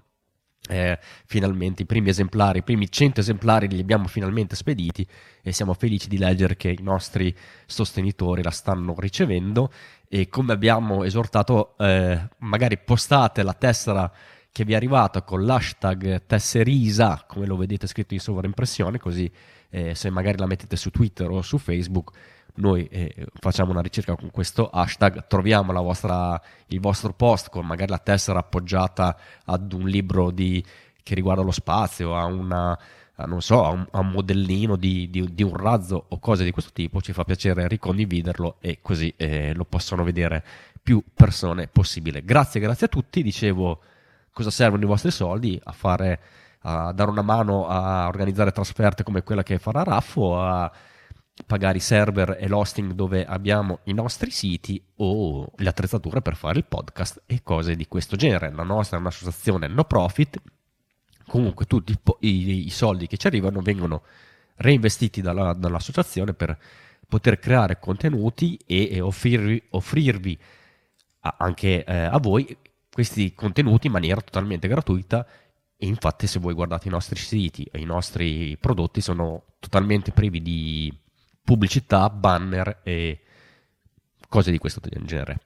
eh, finalmente i primi esemplari, i primi 100 esemplari li abbiamo finalmente spediti e siamo felici di leggere che i nostri sostenitori la stanno ricevendo e come abbiamo esortato eh, magari postate la tessera che vi è arrivata con l'hashtag tesserisa come lo vedete scritto in sovraimpressione così eh, se magari la mettete su Twitter o su Facebook noi eh, facciamo una ricerca con questo hashtag, troviamo vostra, il vostro post con magari la tessera appoggiata ad un libro di, che riguarda lo spazio, a, una, a, so, a, un, a un modellino di, di, di, un razzo o cose di questo tipo, ci fa piacere ricondividerlo e così eh, lo possono vedere più persone possibile. Grazie, grazie a tutti, dicevo cosa servono i vostri soldi? A fare a dare una mano a organizzare trasferte come quella che farà Raffo, a pagare i server e l'hosting dove abbiamo i nostri siti o le attrezzature per fare il podcast e cose di questo genere. La nostra è un'associazione no profit, comunque tutti i, i soldi che ci arrivano vengono reinvestiti dalla, dall'associazione per poter creare contenuti e, e offrirvi, offrirvi a, anche eh, a voi questi contenuti in maniera totalmente gratuita e infatti se voi guardate i nostri siti e i nostri prodotti sono totalmente privi di pubblicità, banner e cose di questo genere.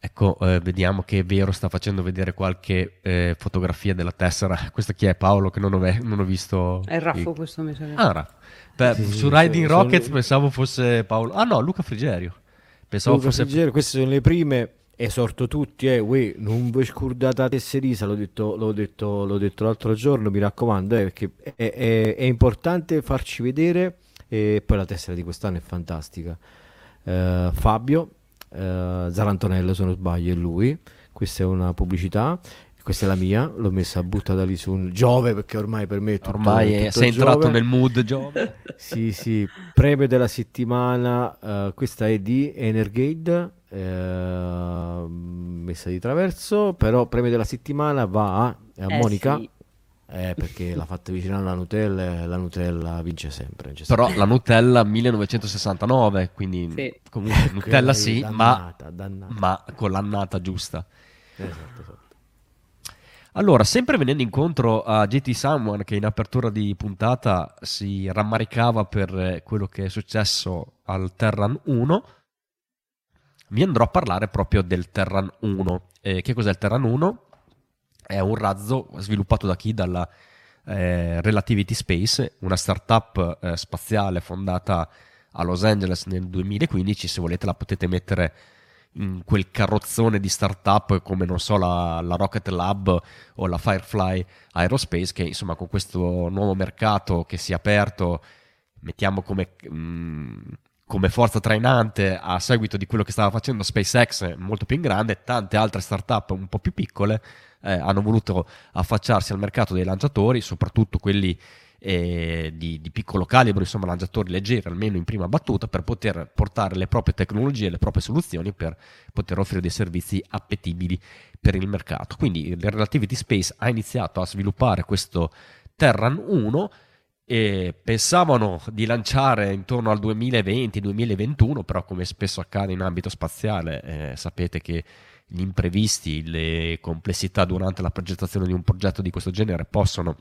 Ecco, eh, vediamo che Vero sta facendo vedere qualche eh, fotografia della tessera. [LAUGHS] Questo chi è Paolo che non ho, non ho visto? È Raffo questo mi sa. Ah, Raffo. Beh, sì, su sì, Riding sì, Rockets sono... pensavo fosse Paolo. Ah no, Luca Frigerio. Pensavo Luca fosse... Frigerio, queste sono le prime esorto tutti, eh, uè, non vi scordate la tesserisa, l'ho detto, l'ho, detto, l'ho detto l'altro giorno, mi raccomando, eh, perché è, è, è, importante farci vedere e poi la tessera di quest'anno è fantastica. Uh, Fabio uh, Zarantonello, se non sbaglio, è lui, questa è una pubblicità. Questa è la mia, l'ho messa buttata lì su un Giove perché ormai per me è tutto, Ormai tutto sei entrato nel mood Giove. [LAUGHS] sì, sì, premio della settimana, uh, questa è di Energade eh, messa di traverso, però premio della settimana va a, a eh Monica. Sì. Eh, perché l'ha fatta vicino alla Nutella e la Nutella vince sempre. Però la Nutella 1969, quindi sì. comunque Nutella sì, dannata, ma, dannata. ma, con l'annata giusta. Esatto, esatto. Allora, sempre venendo incontro a JT Someone che in apertura di puntata si rammaricava per quello che è successo al Terran 1, vi andrò a parlare proprio del Terran 1. Eh, che cos'è il Terran 1? È un razzo sviluppato da chi? Dalla eh, Relativity Space, una startup eh, spaziale fondata a Los Angeles nel 2015. Se volete la potete mettere in quel carrozzone di startup come non so la, la, Rocket Lab o la Firefly Aerospace che insomma con questo nuovo mercato che si è aperto mettiamo come mh, mm, come forza trainante a seguito di quello che stava facendo SpaceX molto più in grande, tante altre startup un po' più piccole eh, hanno voluto affacciarsi al mercato dei lanciatori, soprattutto quelli eh, di, di, piccolo calibro, insomma lanciatori leggeri almeno in prima battuta, per poter portare le proprie tecnologie, le proprie soluzioni per poter offrire dei servizi appetibili per il mercato. Quindi il Relativity Space ha iniziato a sviluppare questo Terran 1 e pensavano di lanciare intorno al 2020-2021, però come spesso accade in ambito spaziale, eh, sapete che gli imprevisti, le complessità durante la progettazione di un progetto di questo genere possono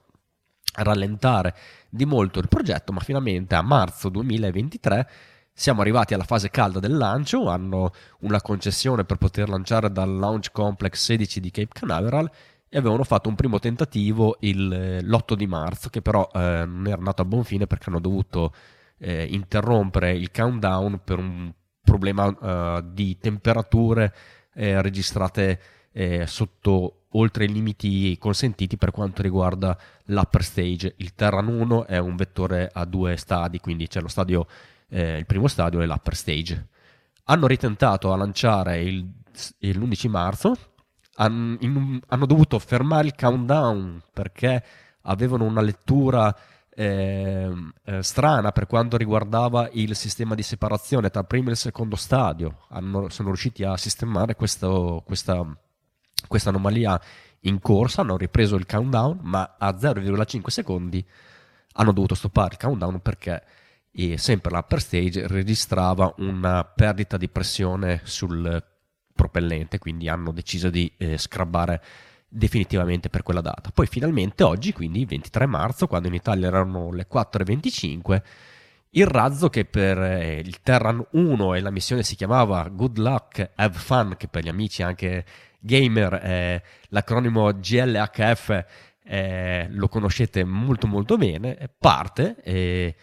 rallentare di molto il progetto, ma finalmente a marzo 2023 siamo arrivati alla fase calda del lancio, hanno una concessione per poter lanciare dal Launch Complex 16 di Cape Canaveral e avevano fatto un primo tentativo il, eh, l'8 di marzo, che però eh, non era andato a buon fine perché hanno dovuto eh, interrompere il countdown per un problema eh, di temperature eh, registrate eh, sotto oltre i limiti consentiti per quanto riguarda l'upper stage. Il Terran 1 è un vettore a due stadi, quindi c'è lo stadio eh, il primo stadio e l'upper stage. Hanno ritentato a lanciare il, il l'11 marzo, han, in, hanno dovuto fermare il countdown perché avevano una lettura eh, eh, strana per quanto riguardava il sistema di separazione tra il primo e il secondo stadio. Hanno, sono riusciti a sistemare questo, questa, questa anomalia in corsa, hanno ripreso il countdown, ma a 0,5 secondi hanno dovuto stoppare il countdown perché sempre l'upper stage registrava una perdita di pressione sul propellente, quindi hanno deciso di eh, scrabbare definitivamente per quella data. Poi finalmente oggi, quindi 23 marzo, quando in Italia erano le 4.25, il razzo che per eh, il Terran 1 e la missione si chiamava Good Luck, Have Fun, che per gli amici anche gamer è l'acronimo GLHF, eh, lo conoscete molto molto bene, parte e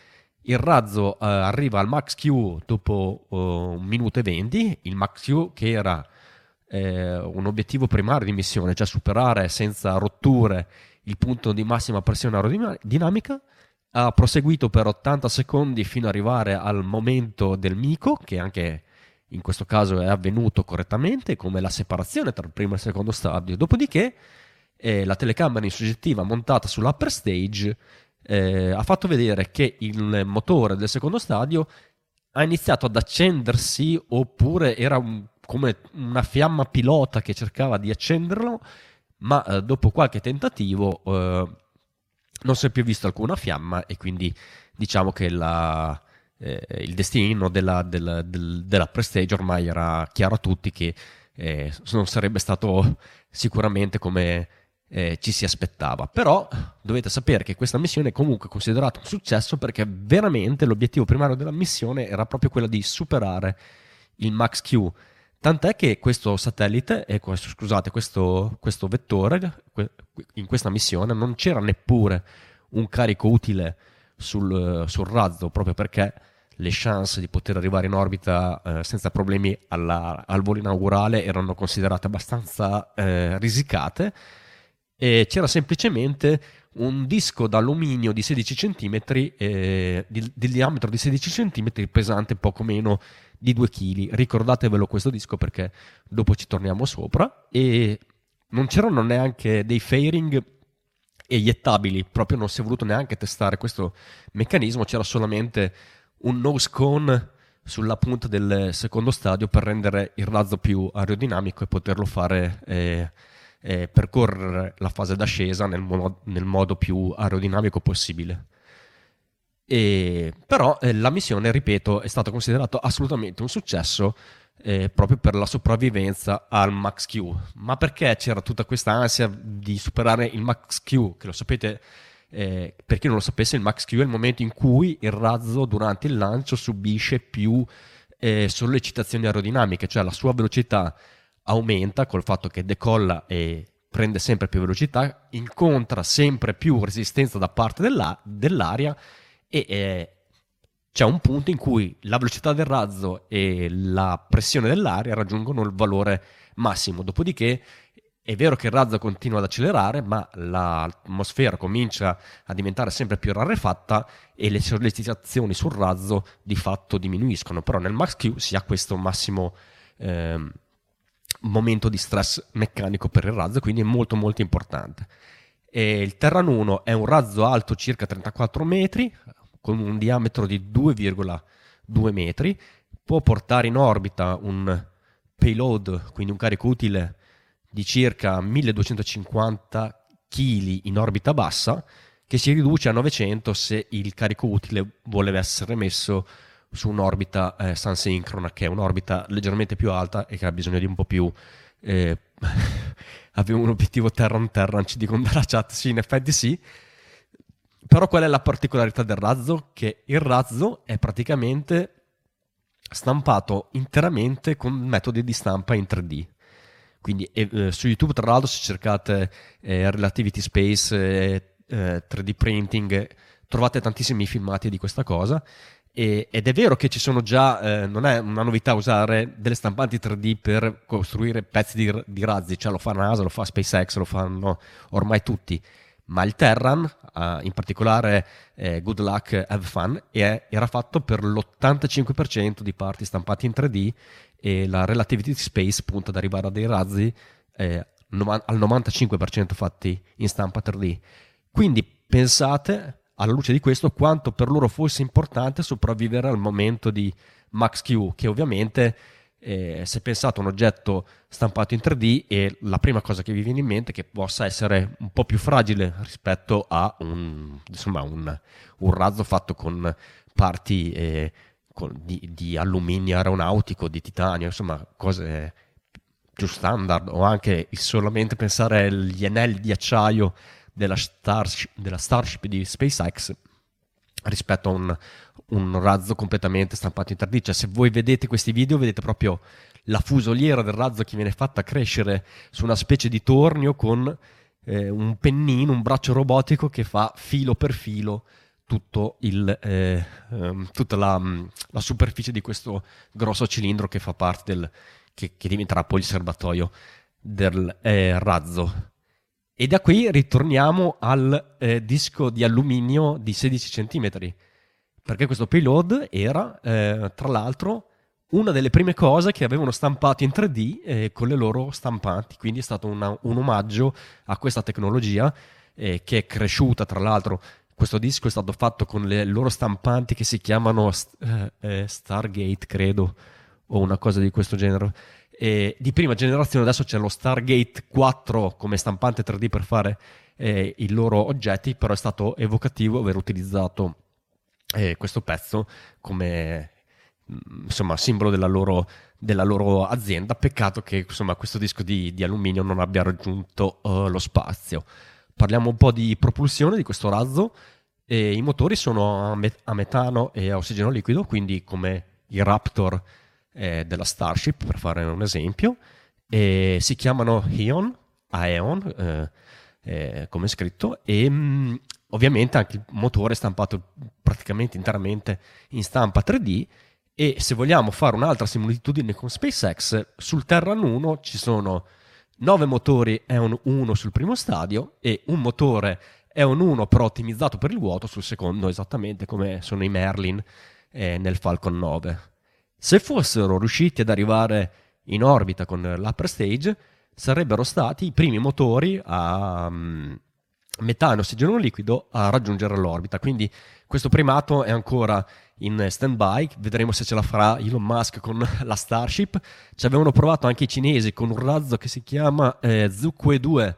il razzo uh, arriva al max Q dopo uh, un minuto e venti, il max Q che era eh, un obiettivo primario di missione, cioè superare senza rotture il punto di massima pressione aerodinamica, ha proseguito per 80 secondi fino ad arrivare al momento del mico, che anche in questo caso è avvenuto correttamente, come la separazione tra il primo e il secondo stadio. Dopodiché eh, la telecamera in soggettiva montata sull'upper stage eh, ha fatto vedere che il motore del secondo stadio ha iniziato ad accendersi oppure era un, come una fiamma pilota che cercava di accenderlo, ma eh, dopo qualche tentativo eh, non si è più vista alcuna fiamma e quindi diciamo che la, eh, il destino della, della, della Prestige ormai era chiaro a tutti che eh, non sarebbe stato sicuramente come eh, ci si aspettava. Però dovete sapere che questa missione è comunque considerata un successo perché veramente l'obiettivo primario della missione era proprio quello di superare il Max Q. Tant'è che questo satellite, eh, scusate, questo, questo vettore in questa missione non c'era neppure un carico utile sul, sul razzo, proprio perché le chance di poter arrivare in orbita eh, senza problemi alla, al volo inaugurale erano considerate abbastanza eh, risicate e c'era semplicemente un disco d'alluminio di 16 cm, eh, di, di, diametro di 16 cm, pesante poco meno di 2 kg. Ricordatevelo questo disco perché dopo ci torniamo sopra. E non c'erano neanche dei fairing eiettabili, proprio non si è voluto neanche testare questo meccanismo, c'era solamente un nose cone sulla punta del secondo stadio per rendere il razzo più aerodinamico e poterlo fare eh, eh, percorrere la fase d'ascesa nel, modo, nel modo più aerodinamico possibile. E, però eh, la missione, ripeto, è stata considerata assolutamente un successo eh, proprio per la sopravvivenza al Max Q. Ma perché c'era tutta questa ansia di superare il Max Q? Che lo sapete, eh, per chi non lo sapesse, il Max Q è il momento in cui il razzo durante il lancio subisce più eh, sollecitazioni aerodinamiche, cioè la sua velocità aumenta col fatto che decolla e prende sempre più velocità, incontra sempre più resistenza da parte della, dell'aria e eh, c'è un punto in cui la velocità del razzo e la pressione dell'aria raggiungono il valore massimo. Dopodiché è vero che il razzo continua ad accelerare, ma l'atmosfera comincia a diventare sempre più rarefatta e le sollecitazioni sul razzo di fatto diminuiscono. Però nel Max Q si ha questo massimo eh, momento di stress meccanico per il razzo, quindi è molto molto importante. E il Terran 1 è un razzo alto circa 34 metri, con un diametro di 2,2 metri, può portare in orbita un payload, quindi un carico utile di circa 1250 kg in orbita bassa, che si riduce a 900 se il carico utile vuole essere messo su un'orbita eh, Sun-sincrona, che è un'orbita leggermente più alta e che ha bisogno di un po' più... Eh, [LAUGHS] avevo un obiettivo terra-on-terra, ci dicono dalla chat, sì, in effetti sì. Però qual è la particolarità del razzo? Che il razzo è praticamente stampato interamente con metodi di stampa in 3D. Quindi eh, su YouTube, tra l'altro, se cercate eh, Relativity Space, eh, 3D eh, printing, trovate tantissimi filmati di questa cosa. E, ed è vero che ci sono già, eh, non è una novità usare delle stampanti 3D per costruire pezzi di, di razzi, cioè lo fa NASA, lo fa SpaceX, lo fanno ormai tutti ma il Terran, uh, in particolare eh, Good Luck Have Fun, è, era fatto per l'85% di parti stampate in 3D e la Relativity Space punta ad arrivare a dei razzi eh, al 95% fatti in stampa 3D. Quindi pensate, alla luce di questo, quanto per loro fosse importante sopravvivere al momento di Max-Q, che ovviamente eh, se pensate a un oggetto stampato in 3D e la prima cosa che vi viene in mente è che possa essere un po' più fragile rispetto a un, insomma, un, un razzo fatto con parti eh, con, di, di, alluminio aeronautico, di titanio, insomma cose più standard. O anche solamente pensare agli anelli di acciaio della Starship, della Starship di SpaceX rispetto a un, un razzo completamente stampato in 3D. Cioè, se voi vedete questi video, vedete proprio la fusoliera del razzo che viene fatta crescere su una specie di tornio con eh, un pennino, un braccio robotico che fa filo per filo il, eh, um, tutta la, la, superficie di questo grosso cilindro che fa parte del che, che diventerà poi il serbatoio del eh, razzo. E da qui ritorniamo al eh, disco di alluminio di 16 cm, perché questo payload era, eh, tra l'altro, una delle prime cose che avevano stampato in 3D eh, con le loro stampanti, quindi è stato una, un omaggio a questa tecnologia eh, che è cresciuta, tra l'altro. Questo disco è stato fatto con le loro stampanti che si chiamano eh, eh, Stargate, credo, o una cosa di questo genere eh, di prima generazione, adesso c'è lo Stargate 4 come stampante 3D per fare eh, i loro oggetti, però è stato evocativo aver utilizzato eh, questo pezzo come mm, insomma, simbolo della loro, della loro, azienda. Peccato che insomma, questo disco di, di alluminio non abbia raggiunto uh, lo spazio. Parliamo un po' di propulsione di questo razzo. I motori sono a, met- a metano e a ossigeno liquido, quindi come i Raptor eh, della Starship, per fare un esempio, e si chiamano Ion, Aeon, eh, eh, come scritto, e mh, mm, ovviamente anche il motore è stampato praticamente interamente in stampa 3D e se vogliamo fare un'altra similitudine con SpaceX, sul Terran 1 ci sono 9 motori Eon 1 sul primo stadio e un motore Eon 1 però ottimizzato per il vuoto sul secondo, esattamente come sono i Merlin eh, nel Falcon 9. Se fossero riusciti ad arrivare in orbita con l'upper stage, sarebbero stati i primi motori a um, metano e ossigeno liquido a raggiungere l'orbita. Quindi questo primato è ancora in stand-by, vedremo se ce la farà Elon Musk con la Starship. Ci avevano provato anche i cinesi con un razzo che si chiama eh, Zhukue 2,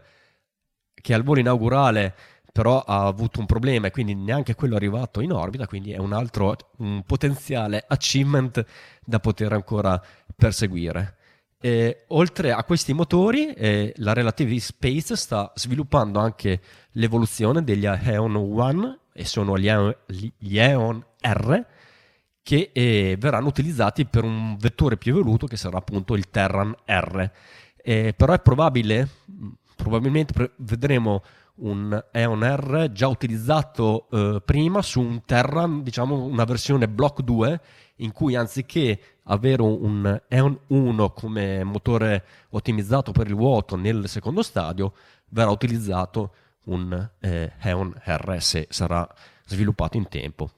che al volo inaugurale però ha avuto un problema e quindi neanche quello è arrivato in orbita, quindi è un altro un potenziale achievement da poter ancora perseguire. E, oltre a questi motori, eh, la Relativity Space sta sviluppando anche l'evoluzione degli Aeon 1 e sono gli Aeon, gli Aeon R che eh, verranno utilizzati per un vettore più evoluto che sarà appunto il Terran R. Eh, però è probabile, probabilmente pre- vedremo un Eon R già utilizzato eh, prima su un Terran, diciamo una versione Block 2, in cui anziché avere un Eon 1 come motore ottimizzato per il vuoto nel secondo stadio, verrà utilizzato un eh, Eon R se sarà sviluppato in tempo.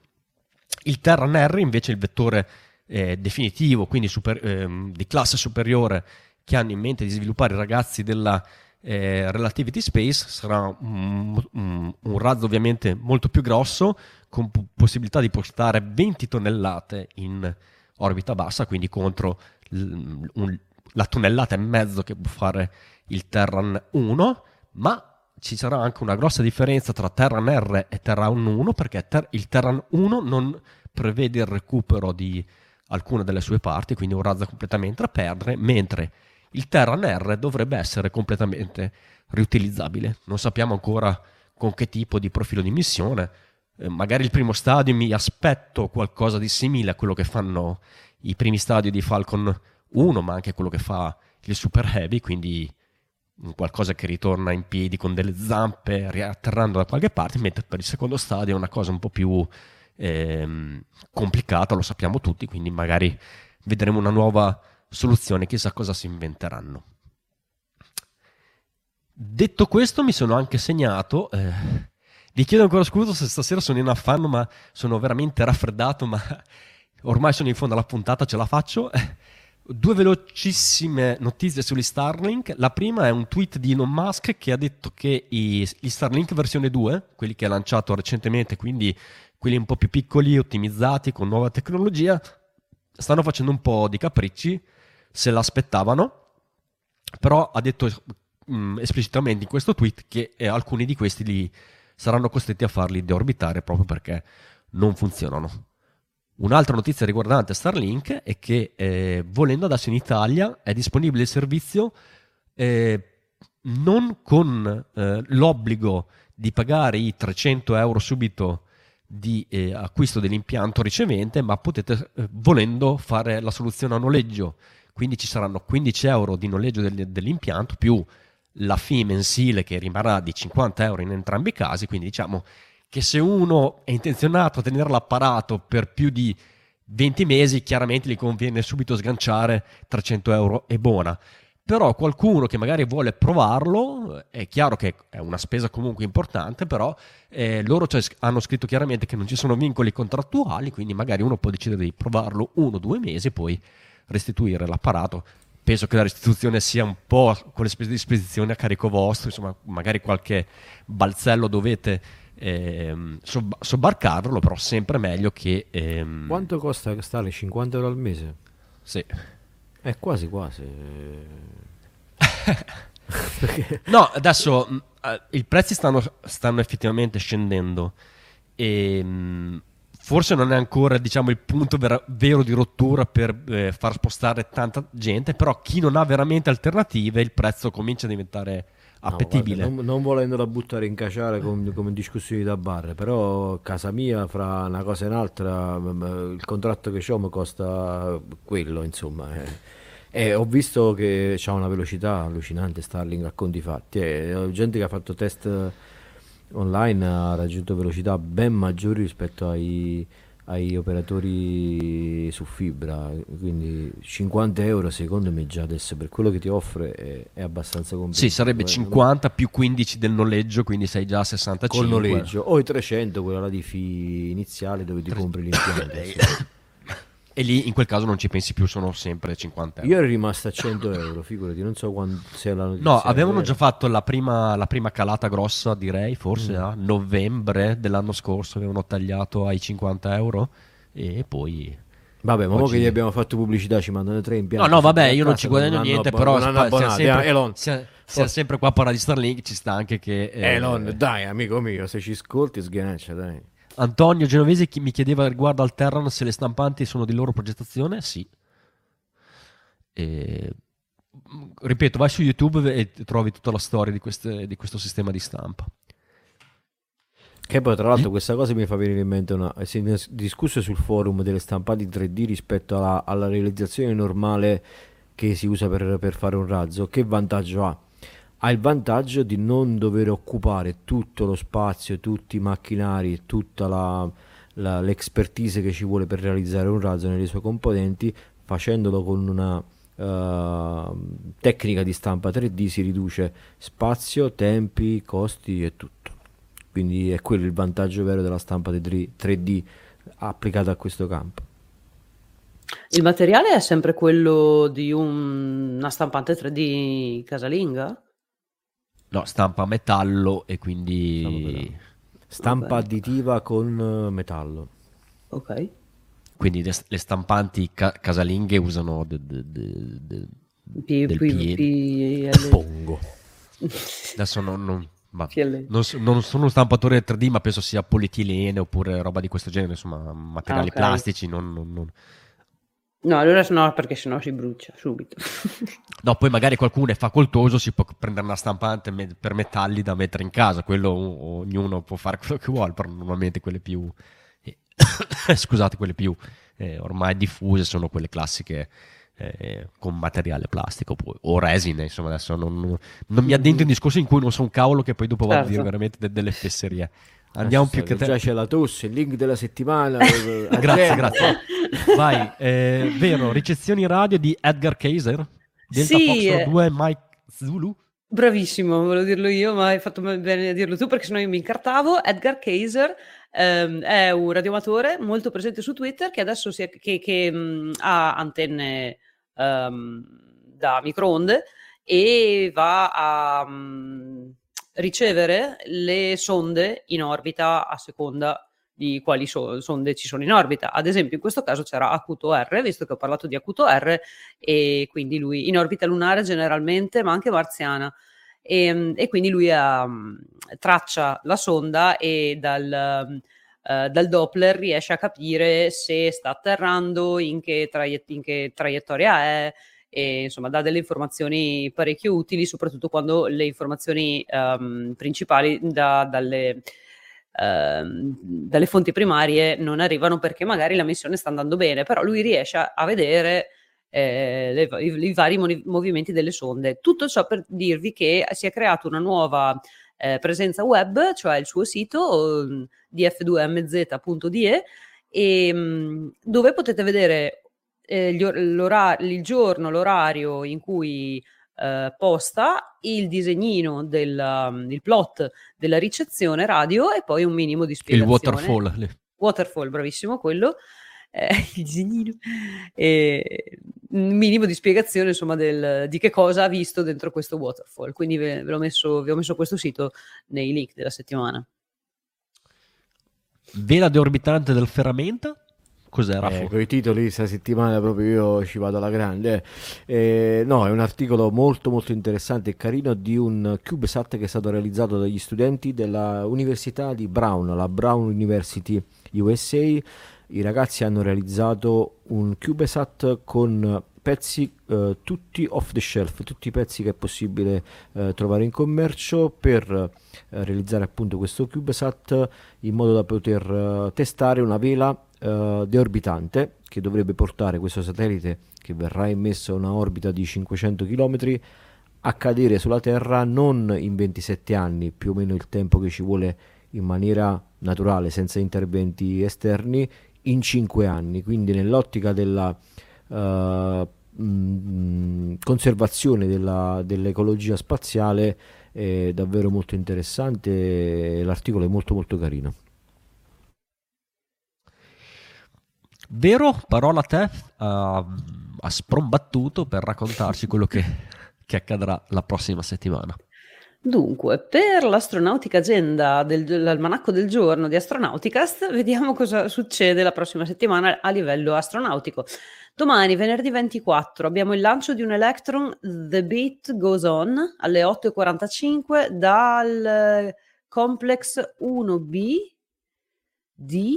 Il Terran R invece è il vettore eh, definitivo, quindi super, ehm, di classe superiore che hanno in mente di sviluppare i ragazzi della eh, Relativity Space sarà un, un, un, razzo ovviamente molto più grosso con p- possibilità di portare 20 tonnellate in orbita bassa quindi contro l- un, la tonnellata e mezzo che può fare il Terran 1 ma ci sarà anche una grossa differenza tra Terran R e Terran 1 perché ter- il Terran 1 non prevede il recupero di alcune delle sue parti quindi un razzo completamente da perdere mentre il Terran R dovrebbe essere completamente riutilizzabile. Non sappiamo ancora con che tipo di profilo di missione, eh, magari il primo stadio mi aspetto qualcosa di simile a quello che fanno i primi stadi di Falcon 1, ma anche quello che fa il Super Heavy, quindi qualcosa che ritorna in piedi con delle zampe riatterrando da qualche parte, mentre per il secondo stadio è una cosa un po' più ehm, complicata, lo sappiamo tutti, quindi magari vedremo una nuova soluzione, chissà cosa si inventeranno. Detto questo, mi sono anche segnato. Eh, vi chiedo ancora scusa se stasera sono in affanno, ma sono veramente raffreddato, ma ormai sono in fondo alla puntata, ce la faccio. Due velocissime notizie sugli Starlink. La prima è un tweet di Elon Musk che ha detto che gli Starlink versione 2, quelli che ha lanciato recentemente, quindi quelli un po' più piccoli, ottimizzati, con nuova tecnologia, stanno facendo un po' di capricci, se l'aspettavano, però ha detto mh, mm, esplicitamente in questo tweet che eh, alcuni di questi li saranno costretti a farli deorbitare proprio perché non funzionano. Un'altra notizia riguardante Starlink è che eh, volendo adesso in Italia è disponibile il servizio eh, non con eh, l'obbligo di pagare i 300 euro subito di eh, acquisto dell'impianto ricevente, ma potete eh, volendo fare la soluzione a noleggio. Quindi ci saranno 15 euro di noleggio del, dell'impianto più la fee mensile che rimarrà di 50 euro in entrambi i casi. Quindi diciamo che se uno è intenzionato a tenere l'apparato per più di 20 mesi, chiaramente gli conviene subito sganciare 300 euro e buona. Però qualcuno che magari vuole provarlo, è chiaro che è una spesa comunque importante, però eh, loro cioè, hanno scritto chiaramente che non ci sono vincoli contrattuali, quindi magari uno può decidere di provarlo uno o due mesi e poi restituire l'apparato penso che la restituzione sia un po' con le spese di spedizione a carico vostro, insomma, magari qualche balzello dovete ehm, sob- sobbarcarlo, però sempre meglio che... Ehm... Quanto costa stare 50 euro al mese? Sì. È quasi quasi. [LAUGHS] no, adesso eh, i prezzi stanno, stanno effettivamente scendendo e ehm, forse non è ancora diciamo, il punto vera- vero di rottura per eh, far spostare tanta gente, però chi non ha veramente alternative il prezzo comincia a diventare appetibile. No, guarda, non, non volendola buttare in caciare come, come discussioni da bar, però casa mia fra una cosa e un'altra il contratto che ho mi costa quello, insomma. Eh. E ho visto che ha una velocità allucinante Starlink a conti fatti. Eh, gente che ha fatto test online ha raggiunto velocità ben maggiori rispetto ai, ai operatori su fibra quindi 50 euro secondo me già adesso per quello che ti offre è, è abbastanza completo. Sì sarebbe 50 più 15 del noleggio quindi sei già a 65 col noleggio o i 300 quella là di fee iniziale dove ti compri [LAUGHS] l'impianto E lì in quel caso non ci pensi più, sono sempre 50 euro. Io ero rimasto a 100 euro, figurati, non so quando sia la notizia. No, avevano già fatto la prima, la prima, calata grossa, direi, forse mm. a novembre dell'anno scorso avevano tagliato ai 50 euro e poi... Vabbè, ma Oggi... che gli abbiamo fatto pubblicità ci mandano tre impianti. No, no, vabbè, io non ci guadagno niente, però non spa- siamo sempre, Elon. Sia, sia sempre qua a parlare di Starlink, ci sta anche che... Eh, Elon, dai, amico mio, se ci ascolti sgancia, dai. Antonio Genovesi mi chiedeva riguardo al Terran se le stampanti sono di loro progettazione. Sì. E, ripeto, vai su YouTube e trovi tutta la storia di, queste, di questo sistema di stampa. Che poi, tra l'altro, questa cosa mi fa venire in mente una. Si è discusso sul forum delle stampanti 3D rispetto alla, alla realizzazione normale che si usa per, per, fare un razzo. Che vantaggio ha? Ha il vantaggio di non dover occupare tutto lo spazio, tutti i macchinari, tutta la, la, l'expertise che ci vuole per realizzare un razzo nelle sue componenti, facendolo con una uh, tecnica di stampa 3D si riduce spazio, tempi, costi e tutto. Quindi è quello il vantaggio vero della stampa 3D applicata a questo campo. Il materiale è sempre quello di un, una stampante 3D casalinga? No, stampa metallo e quindi... Stampa okay. additiva con eh, metallo. Ok. Quindi le, le stampanti ca- casalinghe usano de, de, de, P- del P- Pongo. Adesso non, non, ma non, non, sono un stampatore 3D, ma penso sia polietilene oppure roba di questo genere, insomma, materiali ah, okay. plastici. Non, non, No, allora no, perché sennò si brucia subito. [LAUGHS] no, poi magari qualcuno è facoltoso, si può prendere una stampante per metalli da mettere in casa, quello ognuno può fare quello che vuole, però normalmente quelle più... Eh, [COUGHS] scusate, quelle più eh, ormai diffuse sono quelle classiche eh, con materiale plastico o resine, insomma adesso non, non mi addentro in discorsi in cui non so un cavolo che poi dopo certo. vado a dire certo. veramente de- delle fesserie. Andiamo più che te. Già c'è la tosse, il link della settimana. [LAUGHS] grazie, grazie. Vai, eh, vero, ricezioni radio di Edgar Kaiser, Delta sì, Fox 2 eh. Mike Zulu. Bravissimo, volevo dirlo io, ma hai fatto bene a dirlo tu perché sennò io mi incartavo. Edgar Kaiser ehm, è un radioamatore molto presente su Twitter che adesso è, che, che mh, ha antenne um, da microonde e va a um, ricevere le sonde in orbita a seconda di quali so- sonde ci sono in orbita. Ad esempio, in questo caso c'era Acuto R, visto che ho parlato di Acuto R, e quindi lui in orbita lunare generalmente, ma anche marziana. E, ehm, e quindi lui um, traccia la sonda e dal, uh, dal, Doppler riesce a capire se sta atterrando, in che, traiet- in che traiettoria è, e insomma dà delle informazioni parecchio utili, soprattutto quando le informazioni um, principali da, dalle, uh, dalle, fonti primarie non arrivano perché magari la missione sta andando bene, però lui riesce a, a vedere eh, le, i, i, vari movimenti delle sonde. Tutto ciò per dirvi che si è creata una nuova eh, presenza web, cioè il suo sito df2mz.de, e, mh, dove potete vedere eh, il giorno, l'orario in cui eh, posta, il disegnino del um, il plot della ricezione radio e poi un minimo di spiegazione. Il waterfall. Waterfall, bravissimo quello. Eh, [LAUGHS] il disegnino. E un minimo di spiegazione insomma del, di che cosa ha visto dentro questo waterfall. Quindi ve, ve messo, vi ho messo questo sito nei link della settimana. Vela deorbitante del ferramenta? Cos'era? Eh, con i titoli questa settimana proprio io ci vado alla grande. Eh, no, è un articolo molto molto interessante e carino di un CubeSat che è stato realizzato dagli studenti dell'Università di Brown, la Brown University USA. I ragazzi hanno realizzato un CubeSat con pezzi eh, tutti off the shelf, tutti i pezzi che è possibile eh, trovare in commercio per eh, realizzare appunto questo CubeSat in modo da poter eh, testare una vela uh, deorbitante che dovrebbe portare questo satellite che verrà immesso a una orbita di 500 km a cadere sulla Terra non in 27 anni, più o meno il tempo che ci vuole in maniera naturale, senza interventi esterni, in 5 anni. Quindi nell'ottica della uh, mh, conservazione della, dell'ecologia spaziale è davvero molto interessante, l'articolo è molto molto carino. Vero, parola a te, uh, ha sprombattuto per raccontarci quello che, che accadrà la prossima settimana. Dunque, per l'astronautica agenda del, dell'almanacco del giorno di Astronauticast, vediamo cosa succede la prossima settimana a livello astronautico. Domani, venerdì 24, abbiamo il lancio di un Electron The Beat Goes On alle 8.45 dal Complex 1B di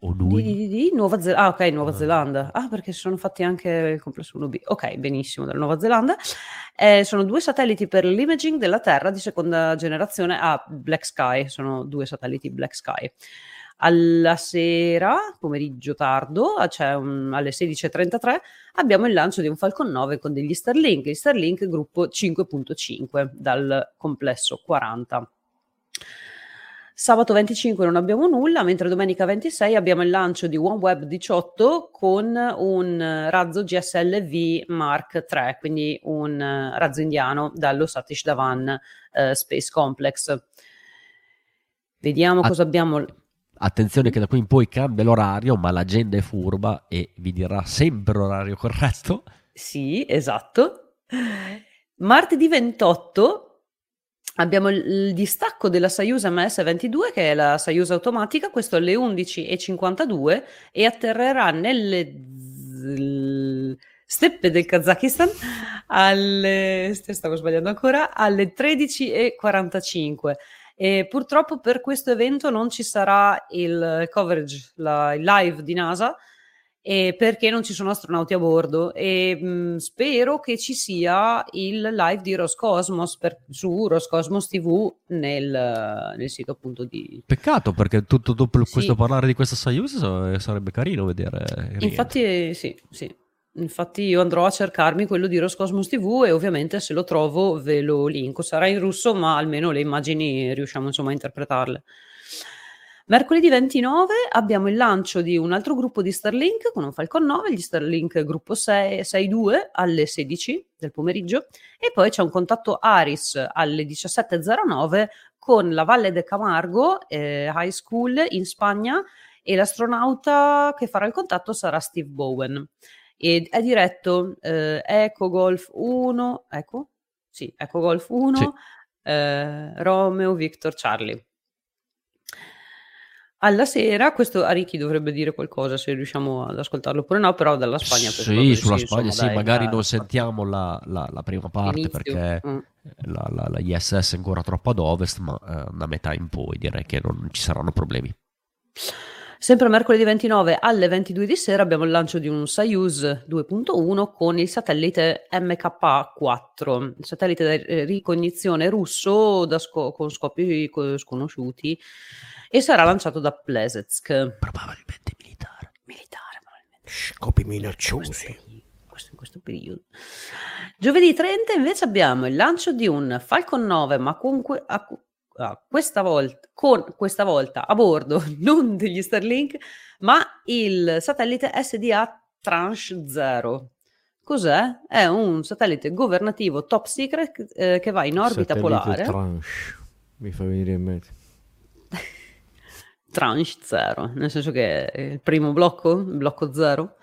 o lui? Di, di, di Nuova Zelanda. Ah, ok, Nuova ah. Zelanda. Ah, perché sono fatti anche il complesso 1B. Ok, benissimo, dalla Nuova Zelanda. Eh, sono due satelliti per l'imaging della Terra di seconda generazione a ah, Black Sky. Sono due satelliti Black Sky. Alla sera, pomeriggio tardo, cioè un, alle 16.33, abbiamo il lancio di un Falcon 9 con degli Starlink, il Starlink gruppo 5.5 dal complesso 40. Sabato 25 non abbiamo nulla, mentre domenica 26 abbiamo il lancio di OneWeb 18 con un razzo GSLV Mark III, quindi un razzo indiano dallo Satish Dhawan uh, Space Complex. Vediamo Att- cosa abbiamo. Attenzione che da qui in poi cambia l'orario, ma l'agenda è furba e vi dirà sempre l'orario corretto. Sì, esatto. Martedì 28 Abbiamo il distacco della Soyuz MS-22 che è la Soyuz automatica, questo alle 11.52 e atterrerà nelle steppe del Kazakistan alle stavo sbagliando ancora alle 13.45 e purtroppo per questo evento non ci sarà il coverage, la, il live di NASA e perché non ci sono astronauti a bordo e mh, spero che ci sia il live di Roscosmos per, su Roscosmos TV nel, nel, sito appunto di... Peccato perché tutto dopo sì. questo parlare di questa Soyuz sarebbe carino vedere. Infatti sì, sì. Infatti io andrò a cercarmi quello di Roscosmos TV e ovviamente se lo trovo ve lo linko. Sarà in russo ma almeno le immagini riusciamo insomma a interpretarle. Mercoledì 29 abbiamo il lancio di un altro gruppo di Starlink con un Falcon 9, gli Starlink gruppo 6, 6.2 alle 16 del pomeriggio e poi c'è un contatto Aris alle 17.09 con la Valle de Camargo eh, High School in Spagna e l'astronauta che farà il contatto sarà Steve Bowen. E è diretto eh, Eco Golf 1, ecco, sì, Eco Golf 1, sì. eh, Romeo Victor Charlie. Alla sera, questo a Ricky dovrebbe dire qualcosa se riusciamo ad ascoltarlo oppure no, però dalla Spagna Sì, sulla sì, Spagna insomma, sì, dai, magari da, non sentiamo la, la, la prima parte inizio. perché mm. la, la, la, ISS è ancora troppo ad ovest, ma eh, da metà in poi direi che non ci saranno problemi. Sempre mercoledì 29 alle 22 di sera abbiamo il lancio di un Soyuz 2.1 con il satellite MK4, il satellite di ricognizione russo sco- con scopi sconosciuti e sarà lanciato da Plesetsk. Probabilmente militare. Militare, probabilmente. Scopi minacciosi. Questo, in questo periodo. Giovedì 30 invece abbiamo il lancio di un Falcon 9, ma con que- a, a, questa volta, con questa volta a bordo [LAUGHS] non degli Starlink, ma il satellite SDA Tranche 0. Cos'è? È un satellite governativo top secret eh, che va in orbita satellite polare. Tranche. Mi fa venire in mente tranche 0, nel senso che il primo blocco, il blocco 0,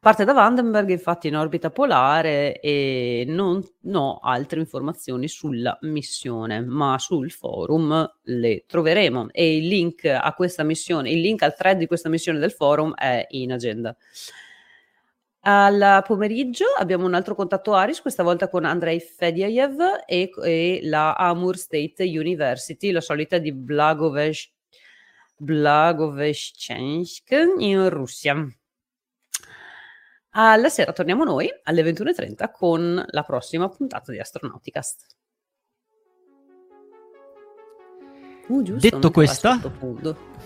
parte da Vandenberg infatti in orbita polare e non ho altre informazioni sulla missione, ma sul forum le troveremo e il link a questa missione, il link al thread di questa missione del forum è in agenda. Al pomeriggio abbiamo un altro contatto Aris, questa volta con Andrei Fediaev e, e la Amur State University, la solita di Blagoveshch Blagoveshchensk in Russia. Alla sera torniamo noi alle 21.30 con la prossima puntata di Astronauticast. Uh, giusto, Detto questa,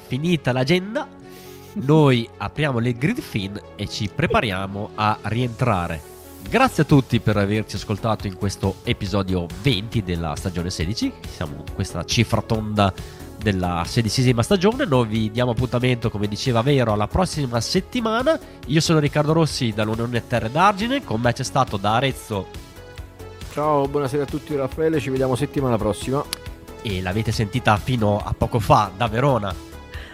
finita l'agenda, [LAUGHS] noi apriamo le grid fin e ci prepariamo a rientrare. Grazie a tutti per averci ascoltato in questo episodio 20 della stagione 16. Siamo in questa cifra tonda della sedicesima stagione. Noi vi diamo appuntamento, come diceva Vero, alla prossima settimana. Io sono Riccardo Rossi dall'Unione Terre d'Argine, con me c'è stato da Arezzo. Ciao, buonasera a tutti Raffaele, ci vediamo settimana prossima. E l'avete sentita fino a poco fa da Verona.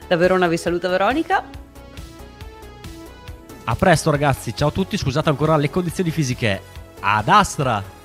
Da Verona vi saluta Veronica. A presto ragazzi, ciao a tutti, scusate ancora le condizioni fisiche. Ad Astra!